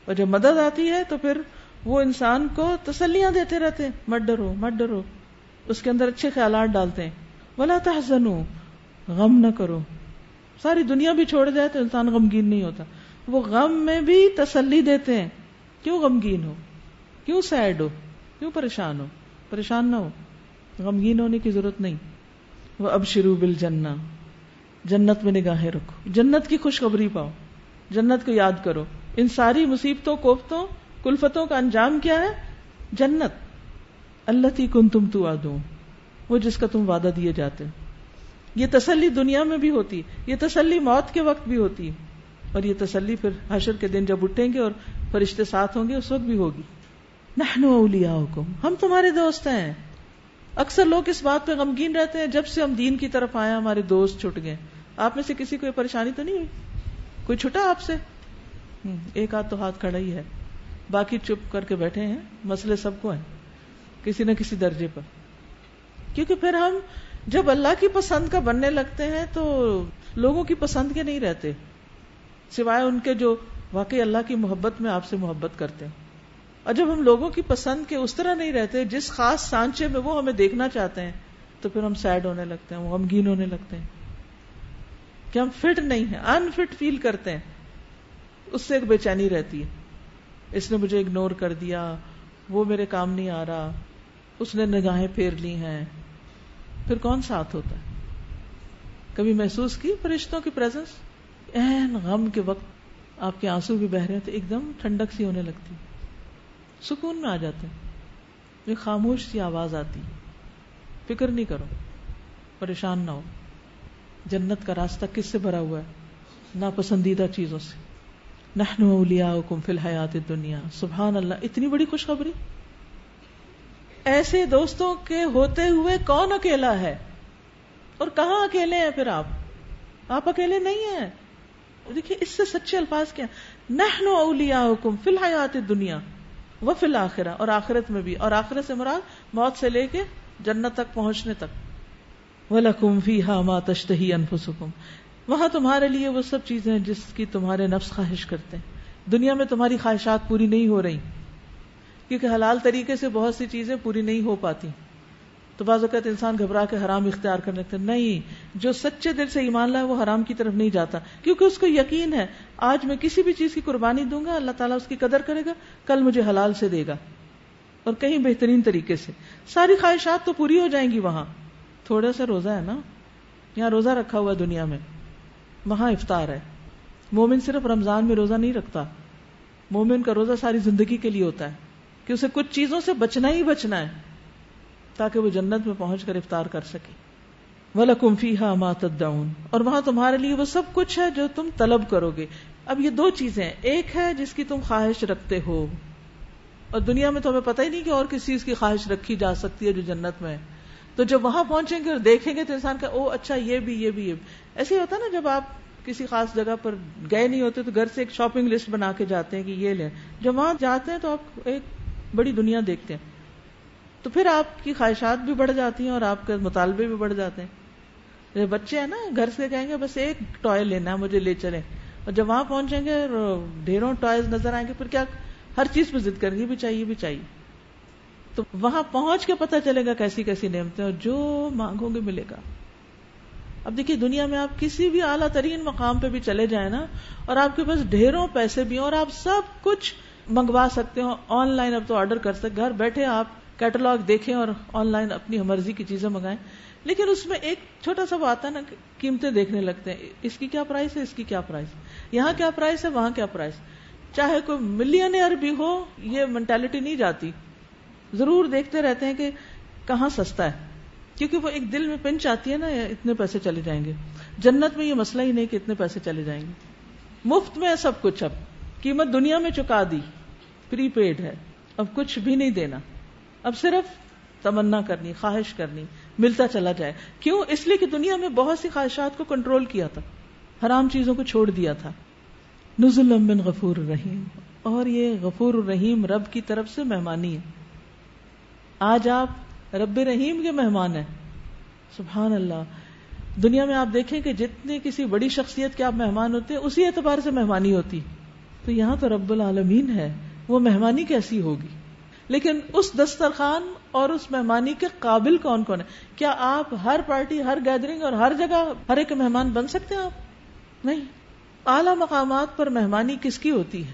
اور جب مدد آتی ہے تو پھر وہ انسان کو تسلیاں دیتے رہتے ہیں۔ مت ڈرو مت ڈرو۔ اس کے اندر اچھے خیالات ڈالتے ہیں۔ بلا تحزنو غم نہ کرو۔ ساری دنیا بھی چھوڑ جائے تو انسان غمگین نہیں ہوتا۔ وہ غم میں بھی تسلی دیتے ہیں۔ کیوں غمگین ہو؟ کیوں سیڈ ہو؟ کیوں پریشان ہو؟ پریشان نہ ہو۔ غمگین ہونے کی ضرورت نہیں۔ وہ اب شروع بل جنا جنت میں نگاہیں رکھو۔ جنت کی خوشخبری پاؤ۔ جنت کو یاد کرو۔ ان ساری مصیبتوں، کوفتوں، کلفتوں کا انجام کیا ہے؟ جنت۔ اللہ تھی کن تم تو آدو وہ جس کا تم وعدہ دیے جاتے یہ تسلی دنیا میں بھی ہوتی، یہ تسلی موت کے وقت بھی ہوتی۔ اور یہ تسلی پھر حشر کے دن جب اٹھیں گے اور فرشتے ساتھ ہوں گے، اس وقت بھی ہوگی۔ نحنو اولیاؤکم۔ ہم تمہارے دوست ہیں۔ اکثر لوگ اس بات پہ غمگین رہتے ہیں۔ جب سے ہم دین کی طرف آئے ہمارے دوست چھٹ گئے۔ آپ میں سے کسی کو پریشانی تو نہیں ہوئی؟ کوئی چھٹا آپ سے؟ ایک ہاتھ تو ہاتھ کھڑا ہی ہے۔ باقی چپ کر کے بیٹھے ہیں۔ مسئلے سب کو ہیں۔ کسی نہ کسی درجے پر۔ کیونکہ پھر ہم جب اللہ کی پسند کا بننے لگتے ہیں تو لوگوں کی پسند کے نہیں رہتے۔ سوائے ان کے جو واقعی اللہ کی محبت میں آپ سے محبت کرتے ہیں۔ اور جب ہم لوگوں کی پسند کے اس طرح نہیں رہتے، جس خاص سانچے میں وہ ہمیں دیکھنا چاہتے ہیں، تو پھر ہم سیڈ ہونے لگتے ہیں، وہ غمگین ہونے لگتے ہیں۔ کہ ہم فٹ نہیں ہیں انفٹ فیل کرتے ہیں۔ اس سے ایک بے چینی رہتی ہے۔ اس نے مجھے اگنور کر دیا، وہ میرے کام نہیں آ رہا۔ اس نے نگاہیں پھیر لی ہیں۔ پھر کون ساتھ ہوتا ہے؟ کبھی محسوس کی فرشتوں کی پریزنس این غم کے وقت آپ کے آنسو بھی بہ رہے ہیں تو ایک دم ٹھنڈک سی ہونے لگتی۔ سکون میں آ جاتے ہیں۔ خاموش سی آواز آتی۔ فکر نہیں کرو، پریشان نہ ہو۔ جنت کا راستہ کس سے بھرا ہوا ہے؟ ناپسندیدہ چیزوں سے۔ نحن اولیاؤکم فی الحیات الدنیا۔ سبحان اللہ، اتنی بڑی خوشخبری۔ ایسے دوستوں کے ہوتے ہوئے کون اکیلا ہے؟ اور کہاں اکیلے ہیں پھر آپ؟ آپ اکیلے نہیں ہیں۔ دیکھیے، اس سے سچے الفاظ کیا نحن اولیاؤکم فی الحیات الدنیا وہ فی الآخرہ اور آخرت میں بھی۔ اور آخرت سے مراد موت سے لے کے جنت تک پہنچنے تک۔ وَلَكُمْ فِيهَا مَا تَشْتَهِي أَنفُسُكُمْ۔ وہاں تمہارے لیے وہ سب چیزیں ہیں جس کی تمہارے نفس خواہش کرتے ہیں۔ دنیا میں تمہاری خواہشات پوری نہیں ہو رہی۔ کیونکہ حلال طریقے سے بہت سی چیزیں پوری نہیں ہو پاتی۔ تو بعض اوقات انسان گھبرا کے حرام اختیار کرنے لگتا نہیں، جو سچے دل سے ایمان لائے وہ حرام کی طرف نہیں جاتا۔ کیونکہ اس کو یقین ہے، آج میں کسی بھی چیز کی قربانی دوں گا، اللہ تعالیٰ اس کی قدر کرے گا، کل مجھے حلال سے دے گا۔ اور کہیں بہترین طریقے سے۔ ساری خواہشات تو پوری ہو جائیں گی وہاں۔ تھوڑا سا روزہ ہے نا، یہاں روزہ رکھا ہوا دنیا میں۔ وہاں افطار ہے۔ مومن صرف رمضان میں روزہ نہیں رکھتا۔ مومن کا روزہ ساری زندگی کے لیے ہوتا ہے۔ کہ اسے کچھ چیزوں سے بچنا ہی بچنا ہے۔ تاکہ وہ جنت میں پہنچ کر افطار کر سکے۔ وَلَكُمْ فِيهَا مَا تَدَّعُونَ۔ اور وہاں تمہارے لیے وہ سب کچھ ہے جو تم طلب کرو گے۔ اب یہ دو چیزیں ایک ہے جس کی تم خواہش رکھتے ہو۔ اور دنیا میں تو ہمیں پتہ ہی نہیں کہ اور کس چیز کی خواہش رکھی جا سکتی ہے جو جنت میں ہے۔ تو جب وہاں پہنچیں گے اور دیکھیں گے تو انسان کا او اچھا یہ بھی یہ بھی یہ بھی۔ ایسے ہی ہوتا نا، جب آپ کسی خاص جگہ پر گئے نہیں ہوتے تو گھر سے ایک شاپنگ لسٹ بنا کے جاتے ہیں کہ یہ لیں۔ جب وہاں جاتے ہیں تو آپ ایک بڑی دنیا دیکھتے ہیں۔ تو پھر آپ کی خواہشات بھی بڑھ جاتی ہیں اور آپ کے مطالبے بھی بڑھ جاتے ہیں۔ بچے ہیں نا، گھر سے کہیں گے، بس ایک ٹوائے لینا ہے، مجھے لے چلیں۔ اور جب وہاں پہنچیں گے ڈھیروں ٹوائز نظر آئیں گے، پھر کیا، ہر چیز پہ ضد کریں گے بھی چاہیے بھی چاہیے۔ تو وہاں پہنچ کے پتہ چلے گا کیسی کیسی نعمتیں اور جو مانگو گے ملے گا۔ اب دیکھیے دنیا میں آپ کسی بھی اعلیٰ ترین مقام پہ بھی چلے جائیں نا اور آپ کے پاس ڈھیروں پیسے بھی اور آپ سب کچھ منگوا سکتے ہو آن لائن اب تو آرڈر کر سکتے، گھر بیٹھے آپ کیٹلاگ دیکھیں اور آن لائن اپنی مرضی کی چیزیں منگائیں۔ لیکن اس میں ایک چھوٹا سا وہ آتا ہے نا قیمتیں دیکھنے لگتے ہیں، اس کی کیا پرائز ہے، اس کی کیا پرائز یہاں کیا پرائز ہے، وہاں کیا پرائز چاہے کوئی ملین بھی ہو، یہ مینٹلٹی نہیں جاتی۔ ضرور دیکھتے رہتے ہیں کہ کہاں سستا ہے۔ کیونکہ وہ ایک دل میں پنچ آتی ہے نا، اتنے پیسے چلے جائیں گے۔ جنت میں یہ مسئلہ ہی نہیں کہ اتنے پیسے چلے جائیں گے۔ مفت میں سب کچھ اب۔ قیمت دنیا میں چکا دی۔ پری پیڈ ہے۔ اب کچھ بھی نہیں دینا۔ اب صرف تمنا کرنی، خواہش کرنی، ملتا چلا جائے۔ کیوں؟ اس لیے کہ دنیا میں بہت سی خواہشات کو کنٹرول کیا تھا۔ حرام چیزوں کو چھوڑ دیا تھا۔ نزل من غفور الرحیم۔ اور یہ غفور الرحیم رب کی طرف سے مہمانی ہے۔ آج آپ رب رحیم کے مہمان ہیں۔ سبحان اللہ۔ دنیا میں آپ دیکھیں کہ جتنے کسی بڑی شخصیت کے آپ مہمان ہوتے ہیں، اسی اعتبار سے مہمانی ہوتی۔ تو یہاں تو رب العالمین ہے، وہ مہمانی کیسی ہوگی؟ لیکن اس دسترخوان اور اس مہمانی کے قابل کون کون ہے؟ کیا آپ ہر پارٹی، ہر گیدرنگ اور ہر جگہ ہر ایک مہمان بن سکتے ہیں آپ؟ نہیں۔ اعلی مقامات پر مہمانی کس کی ہوتی ہے؟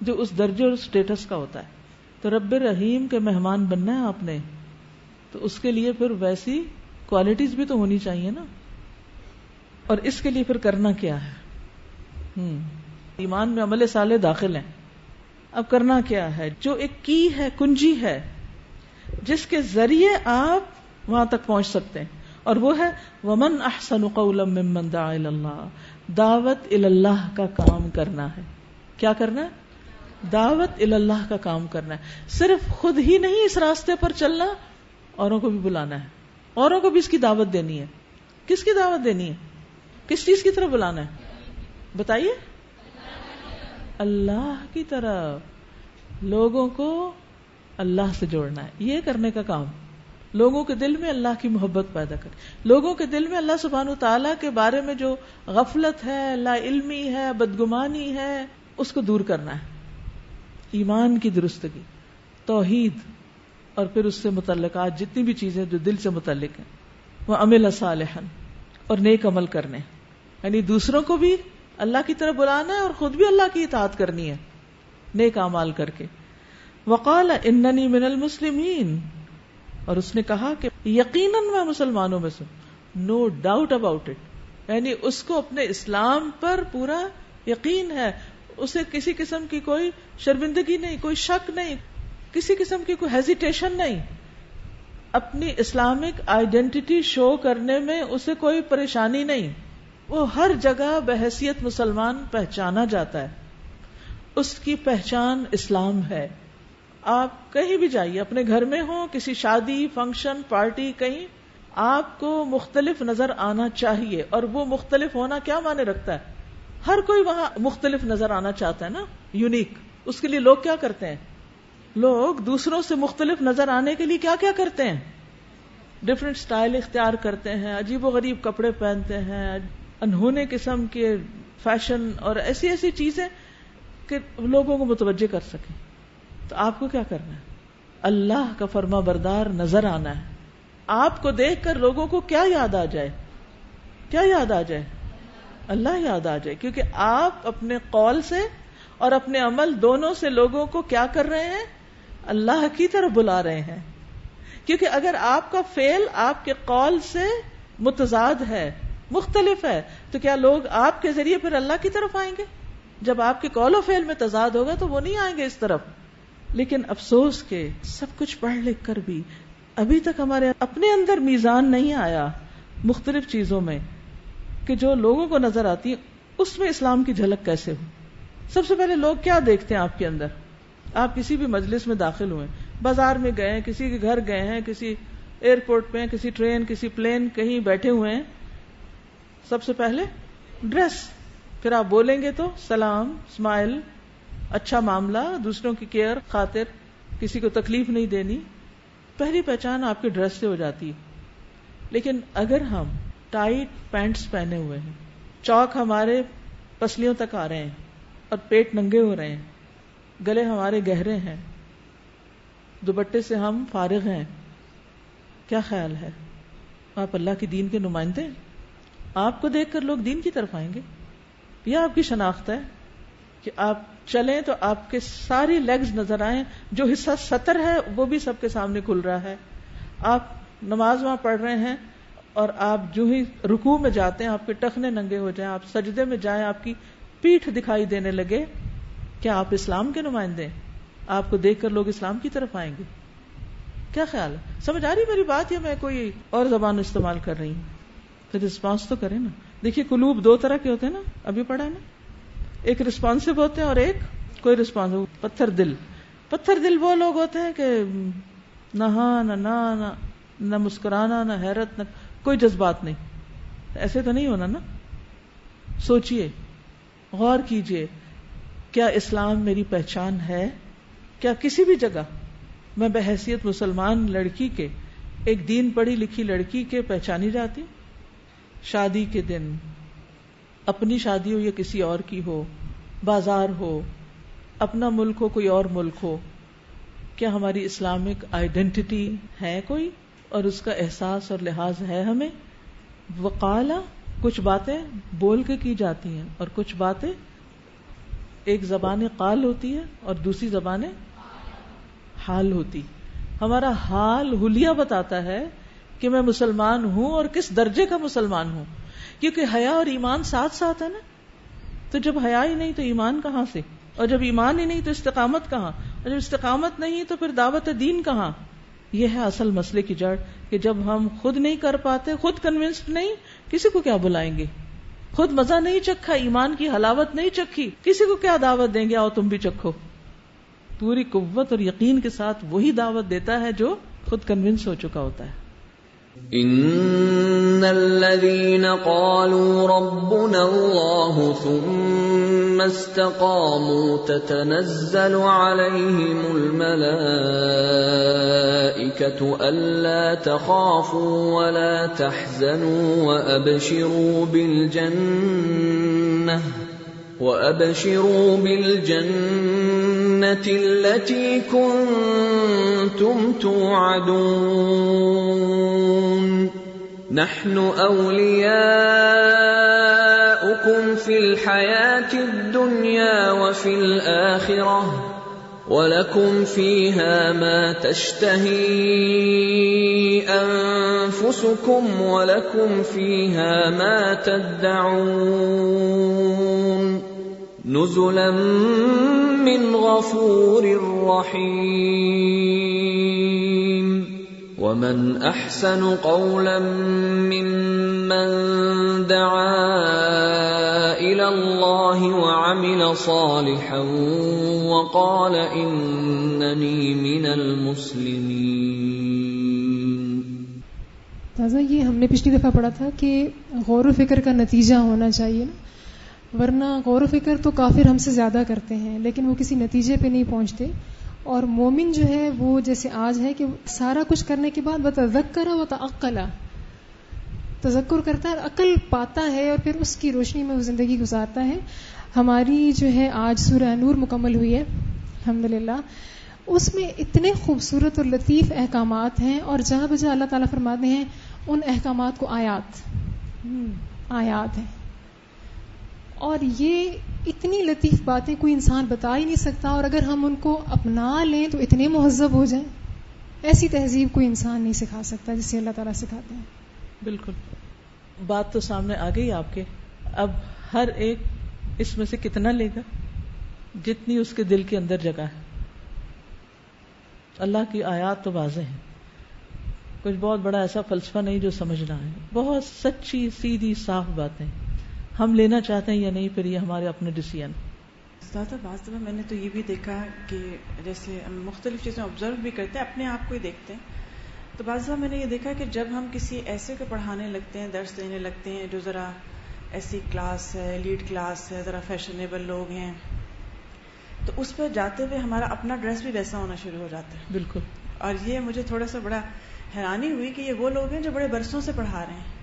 جو اس درجے اور اسٹیٹس کا ہوتا ہے۔ تو رب رحیم کے مہمان بننا ہے آپ نے۔ تو اس کے لیے پھر ویسی کوالٹیز بھی تو ہونی چاہیے نا۔ اور اس کے لیے پھر کرنا کیا ہے؟ ایمان میں عمل سالے داخل ہیں۔ اب کرنا کیا ہے؟ جو ایک کی ہے، کنجی ہے، جس کے ذریعے آپ وہاں تک پہنچ سکتے ہیں۔ اور وہ ہے، ومن احسن قولا ممن دعا اللہ دعوت اللہ کا کام کرنا ہے۔ کیا کرنا ہے؟ دعوت اللہ کا کام کرنا ہے۔ صرف خود ہی نہیں اس راستے پر چلنا، اوروں کو بھی بلانا ہے۔ اوروں کو بھی اس کی دعوت دینی ہے۔ کس کی دعوت دینی ہے؟ کس چیز کی طرف بلانا ہے؟ بتائیے۔ اللہ کی طرف۔ لوگوں کو اللہ سے جوڑنا ہے۔ یہ کرنے کا کام۔ لوگوں کے دل میں اللہ کی محبت پیدا کر لوگوں کے دل میں اللہ سبحانہ تعالیٰ کے بارے میں جو غفلت ہے، لا علمی ہے، بدگمانی ہے، اس کو دور کرنا ہے۔ ایمان کی درستگی، توحید، اور پھر اس سے متعلقات جتنی بھی چیزیں جو دل سے متعلق ہیں، وہ امل صالحن اور نیک عمل کرنے یعنی دوسروں کو بھی اللہ کی طرف بلانا ہے اور خود بھی اللہ کی اطاعت کرنی ہے۔ نیک امال کر کے۔ وقال اننی من المسلمین۔ اور اس نے کہا کہ یقیناً میں مسلمانوں میں سے نو ڈاؤٹ اباؤٹ اٹ یعنی اس کو اپنے اسلام پر پورا یقین ہے۔ اسے کسی قسم کی کوئی شرمندگی نہیں، کوئی شک نہیں، کسی قسم کی کوئی ہیزیٹیشن نہیں۔ اپنی اسلامک آئیڈینٹی شو کرنے میں اسے کوئی پریشانی نہیں۔ وہ ہر جگہ بحثیت مسلمان پہچانا جاتا ہے۔ اس کی پہچان اسلام ہے۔ آپ کہیں بھی جائیے، اپنے گھر میں ہو کسی شادی فنکشن پارٹی کہیں، آپ کو مختلف نظر آنا چاہیے اور وہ مختلف ہونا کیا مانے رکھتا ہے؟ ہر کوئی وہاں مختلف نظر آنا چاہتا ہے نا یونیک اس کے لیے لوگ کیا کرتے ہیں؟ لوگ دوسروں سے مختلف نظر آنے کے لیے کیا کیا کرتے ہیں؟ ڈفرینٹ سٹائل اختیار کرتے ہیں، عجیب و غریب کپڑے پہنتے ہیں، انہونے قسم کے فیشن اور ایسی ایسی چیزیں کہ لوگوں کو متوجہ کر سکیں۔ تو آپ کو کیا کرنا ہے؟ اللہ کا فرما بردار نظر آنا ہے۔ آپ کو دیکھ کر لوگوں کو کیا یاد آ جائے؟ کیا یاد آ جائے؟ اللہ یاد آ جائے کیونکہ آپ اپنے قول سے اور اپنے عمل دونوں سے لوگوں کو کیا کر رہے ہیں؟ اللہ کی طرف بلا رہے ہیں۔ کیونکہ اگر آپ کا فیل آپ کے قول سے متضاد ہے، مختلف ہے، تو کیا لوگ آپ کے ذریعے پھر اللہ کی طرف آئیں گے؟ جب آپ کے کال و فیل میں تضاد ہوگا تو وہ نہیں آئیں گے اس طرف۔ لیکن افسوس کے سب کچھ پڑھ لکھ کر بھی ابھی تک ہمارے اپنے اندر میزان نہیں آیا مختلف چیزوں میں۔ کہ جو لوگوں کو نظر آتی اس میں اسلام کی جھلک کیسے ہو؟ سب سے پہلے لوگ کیا دیکھتے ہیں آپ کے اندر؟ آپ کسی بھی مجلس میں داخل ہوئے، بازار میں گئے ہیں، کسی کے گھر گئے ہیں، کسی ایئرپورٹ پہ کسی ٹرین، کسی پلین کہیں بیٹھے ہوئے ہیں، سب سے پہلے ڈریس۔ پھر آپ بولیں گے تو سلام، اسمائل اچھا معاملہ، دوسروں کی کیئر، خاطر، کسی کو تکلیف نہیں دینی۔ پہلی پہچان آپ کے ڈریس سے ہو جاتی ہے۔ لیکن اگر ہم ٹائٹ پینٹس پہنے ہوئے ہیں۔ چوک ہمارے پسلیوں تک آ رہے ہیں اور پیٹ ننگے ہو رہے ہیں۔ گلے ہمارے گہرے ہیں۔ دوپٹے سے ہم فارغ ہیں۔ کیا خیال ہے؟ آپ اللہ کی دین کے نمائندے ہیں؟ آپ کو دیکھ کر لوگ دین کی طرف آئیں گے؟ یہ آپ کی شناخت ہے کہ آپ چلیں تو آپ کے ساری لیگز نظر آئیں۔ جو حصہ سطر ہے وہ بھی سب کے سامنے کھل رہا ہے۔ آپ نماز وہاں پڑھ رہے ہیں۔ اور آپ جو ہی رکو میں جاتے ہیں، آپ کے ٹخنے ننگے ہو جائیں، آپ سجدے میں جائیں، آپ کی پیٹھ دکھائی دینے لگے، کیا آپ اسلام کے نمائندے آپ کو دیکھ کر لوگ اسلام کی طرف آئیں گے۔ کیا خیال ہے؟ سمجھ آ رہی میری بات یا میں کوئی اور زبان استعمال کر رہی ہوں؟ پھر رسپانس تو کرے نا۔ دیکھیے کلوب دو طرح کے ہوتے ہیں نا۔ ابھی پڑھا ہے نا۔ ایک رسپانسو ہوتے ہیں اور ایک کوئی رسپانس پتھر دل۔ پتھر دل وہ لوگ ہوتے ہیں کہ نہ ہاں نہ نہ نہ مسکرانا، نہ حیرت، نہ کوئی جذبات نہیں۔ ایسے تو نہیں ہونا نا۔ سوچئے، غور کیجیے، کیا اسلام میری پہچان ہے؟ کیا کسی بھی جگہ میں بحیثیت مسلمان لڑکی کے، ایک دین پڑھی لکھی لڑکی کے پہچانی جاتی؟ شادی کے دن، اپنی شادی ہو یا کسی اور کی ہو، بازار ہو، اپنا ملک ہو، کوئی اور ملک ہو، کیا ہماری اسلامک آئیڈینٹی ہے کوئی؟ اور اس کا احساس اور لحاظ ہے ہمیں۔ وقالا، کچھ باتیں بول کے کی جاتی ہیں اور کچھ باتیں ایک زبان قال ہوتی ہے اور دوسری زبان حال ہوتی۔ ہمارا حال ہولیا بتاتا ہے کہ میں مسلمان ہوں اور کس درجے کا مسلمان ہوں۔ کیونکہ حیا اور ایمان ساتھ ساتھ ہے نا۔ تو جب حیا ہی نہیں تو ایمان کہاں سے؟ اور جب ایمان ہی نہیں تو استقامت کہاں؟ اور جب استقامت نہیں تو پھر دعوت دین کہاں؟ یہ ہے اصل مسئلے کی جڑ کہ جب ہم خود نہیں کر پاتے، خود کنوینسڈ نہیں، کسی کو کیا بلائیں گے؟ خود مزہ نہیں چکھا، ایمان کی حلاوت نہیں چکھی، کسی کو کیا دعوت دیں گے؟ آؤ تم بھی چکھو۔ پوری قوت اور یقین کے ساتھ وہی دعوت دیتا ہے جو خود کنوینس ہو چکا ہوتا ہے۔
ان الذين قالوا ربنا الله ثم استقاموا تتنزل عليهم الملائكه الا تخافوا ولا تحزنوا وابشروا بالجنه وابشروا بالجنه التي كنتم توعدون نحن اولياؤكم في الحياه الدنيا وفي الاخره ولكم فيها ما تشتهي انفسكم ولكم فيها ما تدعون نزلا من غفور رحيم ومن احسن قولا ممن دعا الى الله وعمل صالحا وقال انني من المسلمين
تازہ یہ ہم نے پچھلی دفعہ پڑھا تھا کہ غور و فکر کا نتیجہ ہونا چاہیے نا۔ ورنہ غور و فکر تو کافر ہم سے زیادہ کرتے ہیں، لیکن وہ کسی نتیجے پہ نہیں پہنچتے۔ اور مومن جو ہے، وہ جیسے آج ہے کہ سارا کچھ کرنے کے بعد وہ تذکر و تعقلا تذکر کرتا ہے اور عقل پاتا ہے اور پھر اس کی روشنی میں وہ زندگی گزارتا ہے۔ ہماری جو ہے، آج سورہ نور مکمل ہوئی ہے الحمد اس میں اتنے خوبصورت اور لطیف احکامات ہیں اور جہاں بجا اللہ تعالیٰ فرماتے ہیں، ان احکامات کو آیات۔ آیات ہیں۔ اور یہ اتنی لطیف باتیں کوئی انسان بتا ہی نہیں سکتا، اور اگر ہم ان کو اپنا لیں تو اتنے مہذب ہو جائیں۔ ایسی تہذیب کوئی انسان نہیں سکھا سکتا جسے اللہ تعالیٰ سکھاتے ہیں۔
بالکل۔ بات تو سامنے آ گئی آپ کے۔ اب ہر ایک اس میں سے کتنا لے گا؟ جتنی اس کے دل کے اندر جگہ ہے۔ اللہ کی آیات تو واضح ہیں۔ کچھ بہت بڑا ایسا فلسفہ نہیں جو سمجھنا ہے۔ بہت سچی، سیدھی، صاف باتیں۔ ہم لینا چاہتے ہیں یا نہیں پھر یہ ہمارے اپنے ڈسیزن
زیادہ بعض دفعہ میں نے تو یہ بھی دیکھا کہ جیسے مختلف چیزیں آبزرو بھی کرتے ہیں اپنے آپ کو ہی دیکھتے ہیں۔ تو بعض دفعہ میں نے یہ دیکھا کہ جب ہم کسی ایسے کو پڑھانے لگتے ہیں درس دینے لگتے ہیں جو ذرا ایسی کلاس ہے لیڈ کلاس ہے ذرا فیشنیبل لوگ ہیں تو اس پہ جاتے ہوئے ہمارا اپنا ڈریس بھی ویسا ہونا شروع ہو جاتا ہے۔
بالکل۔
اور یہ مجھے تھوڑا سا بڑا حیرانی ہوئی کہ یہ وہ لوگ ہیں جو بڑے برسوں سے پڑھا رہے ہیں۔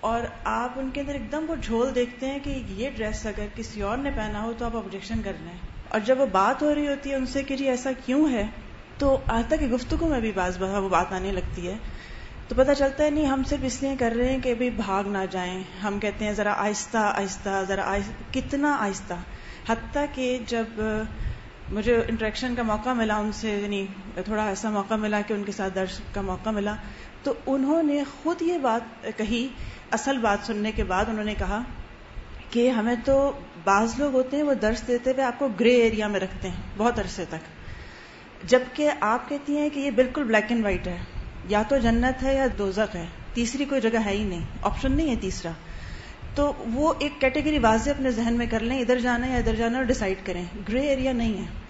اور آپ ان کے اندر ایک دم وہ جھول دیکھتے ہیں کہ یہ ڈریس اگر کسی اور نے پہنا ہو تو آپ آبجیکشن کر رہے ہیں اور جب وہ بات ہو رہی ہوتی ہے ان سے کہ جی ایسا کیوں ہے، تو آج تک گفتگو میں بھی بعض بہت وہ بات آنے لگتی ہے۔ تو پتہ چلتا ہے، نہیں، ہم صرف اس لیے کر رہے ہیں کہ ابھی بھاگ نہ جائیں۔ ہم کہتے ہیں، ذرا آہستہ آہستہ، ذرا آہستہ، کتنا آہستہ۔ حتیٰ کہ جب مجھے انٹریکشن کا موقع ملا ان سے یعنی تھوڑا ایسا موقع ملا کہ ان کے ساتھ درس کا موقع ملا، تو انہوں نے خود یہ بات کہی اصل بات سننے کے بعد انہوں نے کہا کہ ہمیں تو بعض لوگ ہوتے ہیں وہ درس دیتے ہوئے آپ کو گرے ایریا میں رکھتے ہیں، بہت عرصے تک۔ جبکہ آپ کہتی ہیں کہ یہ بالکل بلیک اینڈ وائٹ ہے۔ یا تو جنت ہے یا دوزخ ہے۔ تیسری کوئی جگہ ہے ہی نہیں۔ آپشن نہیں ہے تیسرا۔ تو وہ ایک کیٹیگری واضح اپنے ذہن میں کر لیں، ادھر جانا ہے یا ادھر جانا اور ڈیسائیڈ کریں۔ گرے ایریا نہیں ہے۔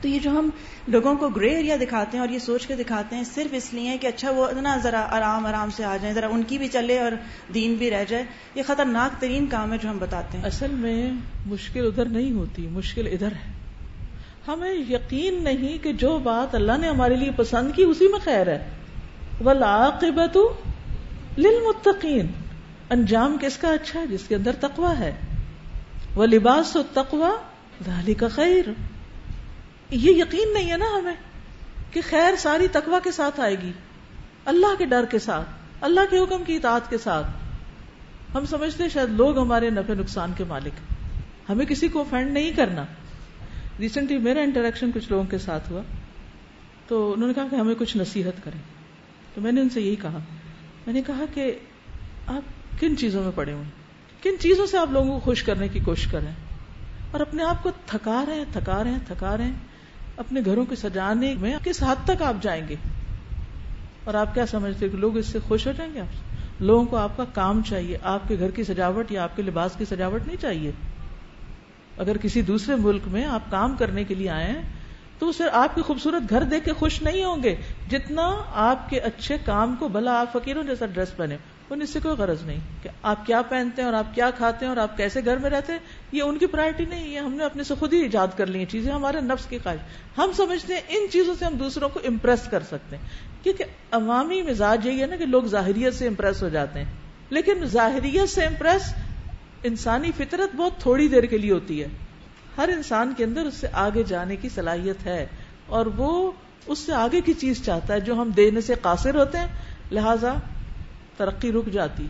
تو یہ جو ہم لوگوں کو گرے ایریا دکھاتے ہیں اور یہ سوچ کے دکھاتے ہیں صرف اس لیے کہ اچھا وہ اتنا ذرا آرام آرام سے آ جائیں، ذرا ان کی بھی چلے اور دین بھی رہ جائے۔ یہ خطرناک ترین کام ہے جو ہم بتاتے ہیں۔
اصل میں مشکل ادھر نہیں ہوتی، مشکل ادھر ہے۔ ہمیں یقین نہیں کہ جو بات اللہ نے ہمارے لیے پسند کی اسی میں خیر ہے۔ والعاقبت للمتقین انجام کس کا اچھا ہے؟ جس کے اندر تقوی ہے۔ وہ لباس و تقوا کا خیر یہ یقین نہیں ہے نا ہمیں کہ خیر ساری تقوی کے ساتھ آئے گی، اللہ کے ڈر کے ساتھ، اللہ کے حکم کی اطاعت کے ساتھ۔ ہم سمجھتے شاید لوگ ہمارے نفع نقصان کے مالک ہمیں کسی کو فینڈ نہیں کرنا۔ ریسنٹلی میرا انٹریکشن کچھ لوگوں کے ساتھ ہوا۔ تو انہوں نے کہا کہ ہمیں کچھ نصیحت کریں۔ تو میں نے ان سے یہی کہا۔ میں نے کہا کہ آپ کن چیزوں میں پڑے ہوئے کن چیزوں سے آپ لوگوں کو خوش کرنے کی کوشش کریں اور اپنے آپ کو تھکا رہے ہیں، تھکا رہے ہیں، تھکا رہے ہیں۔ اپنے گھروں کو سجانے میں کس حد تک آپ جائیں گے؟ اور آپ کیا سمجھتے کہ لوگ اس سے خوش ہو جائیں گے آپ؟ لوگوں کو آپ کا کام چاہیے، آپ کے گھر کی سجاوٹ یا آپ کے لباس کی سجاوٹ نہیں چاہیے۔ اگر کسی دوسرے ملک میں آپ کام کرنے کے لیے آئے ہیں، تو اسے آپ کی خوبصورت گھر دیکھ کے خوش نہیں ہوں گے۔ جتنا آپ کے اچھے کام کو بھلا آپ فقیروں جیسا ڈریس پہنے۔ ان سے کوئی غرض نہیں کہ آپ کیا پہنتے ہیں اور آپ کیا کھاتے ہیں اور آپ کیسے گھر میں رہتے ہیں، یہ ان کی پرائرٹی نہیں، یہ ہم نے اپنے سے خود ہی ایجاد کر لی ہیں چیزیں ہمارے نفس کی خواہش ہم سمجھتے ہیں ان چیزوں سے ہم دوسروں کو امپریس کر سکتے ہیں۔ کیونکہ عوامی مزاج یہی ہے نا کہ لوگ ظاہریت سے امپریس ہو جاتے ہیں۔ لیکن ظاہریت سے امپریس انسانی فطرت بہت تھوڑی دیر کے لیے ہوتی ہے۔ ہر انسان کے اندر اس سے آگے جانے کی صلاحیت ہے۔ اور وہ اس سے آگے کی چیز چاہتا ہے جو ہم دینے سے قاصر ہوتے ہیں۔ لہذا ترقی رک جاتی۔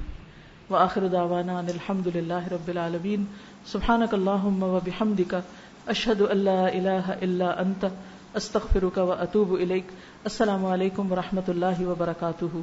و آخر داوانا الحمد للہ رب العالمین۔ سبحان اللہ و بحمد کا اشد اللہ اللہ اللہ انت۔ استخر کا و اطوب السلام علیکم و رحمۃ اللہ وبرکاتہ۔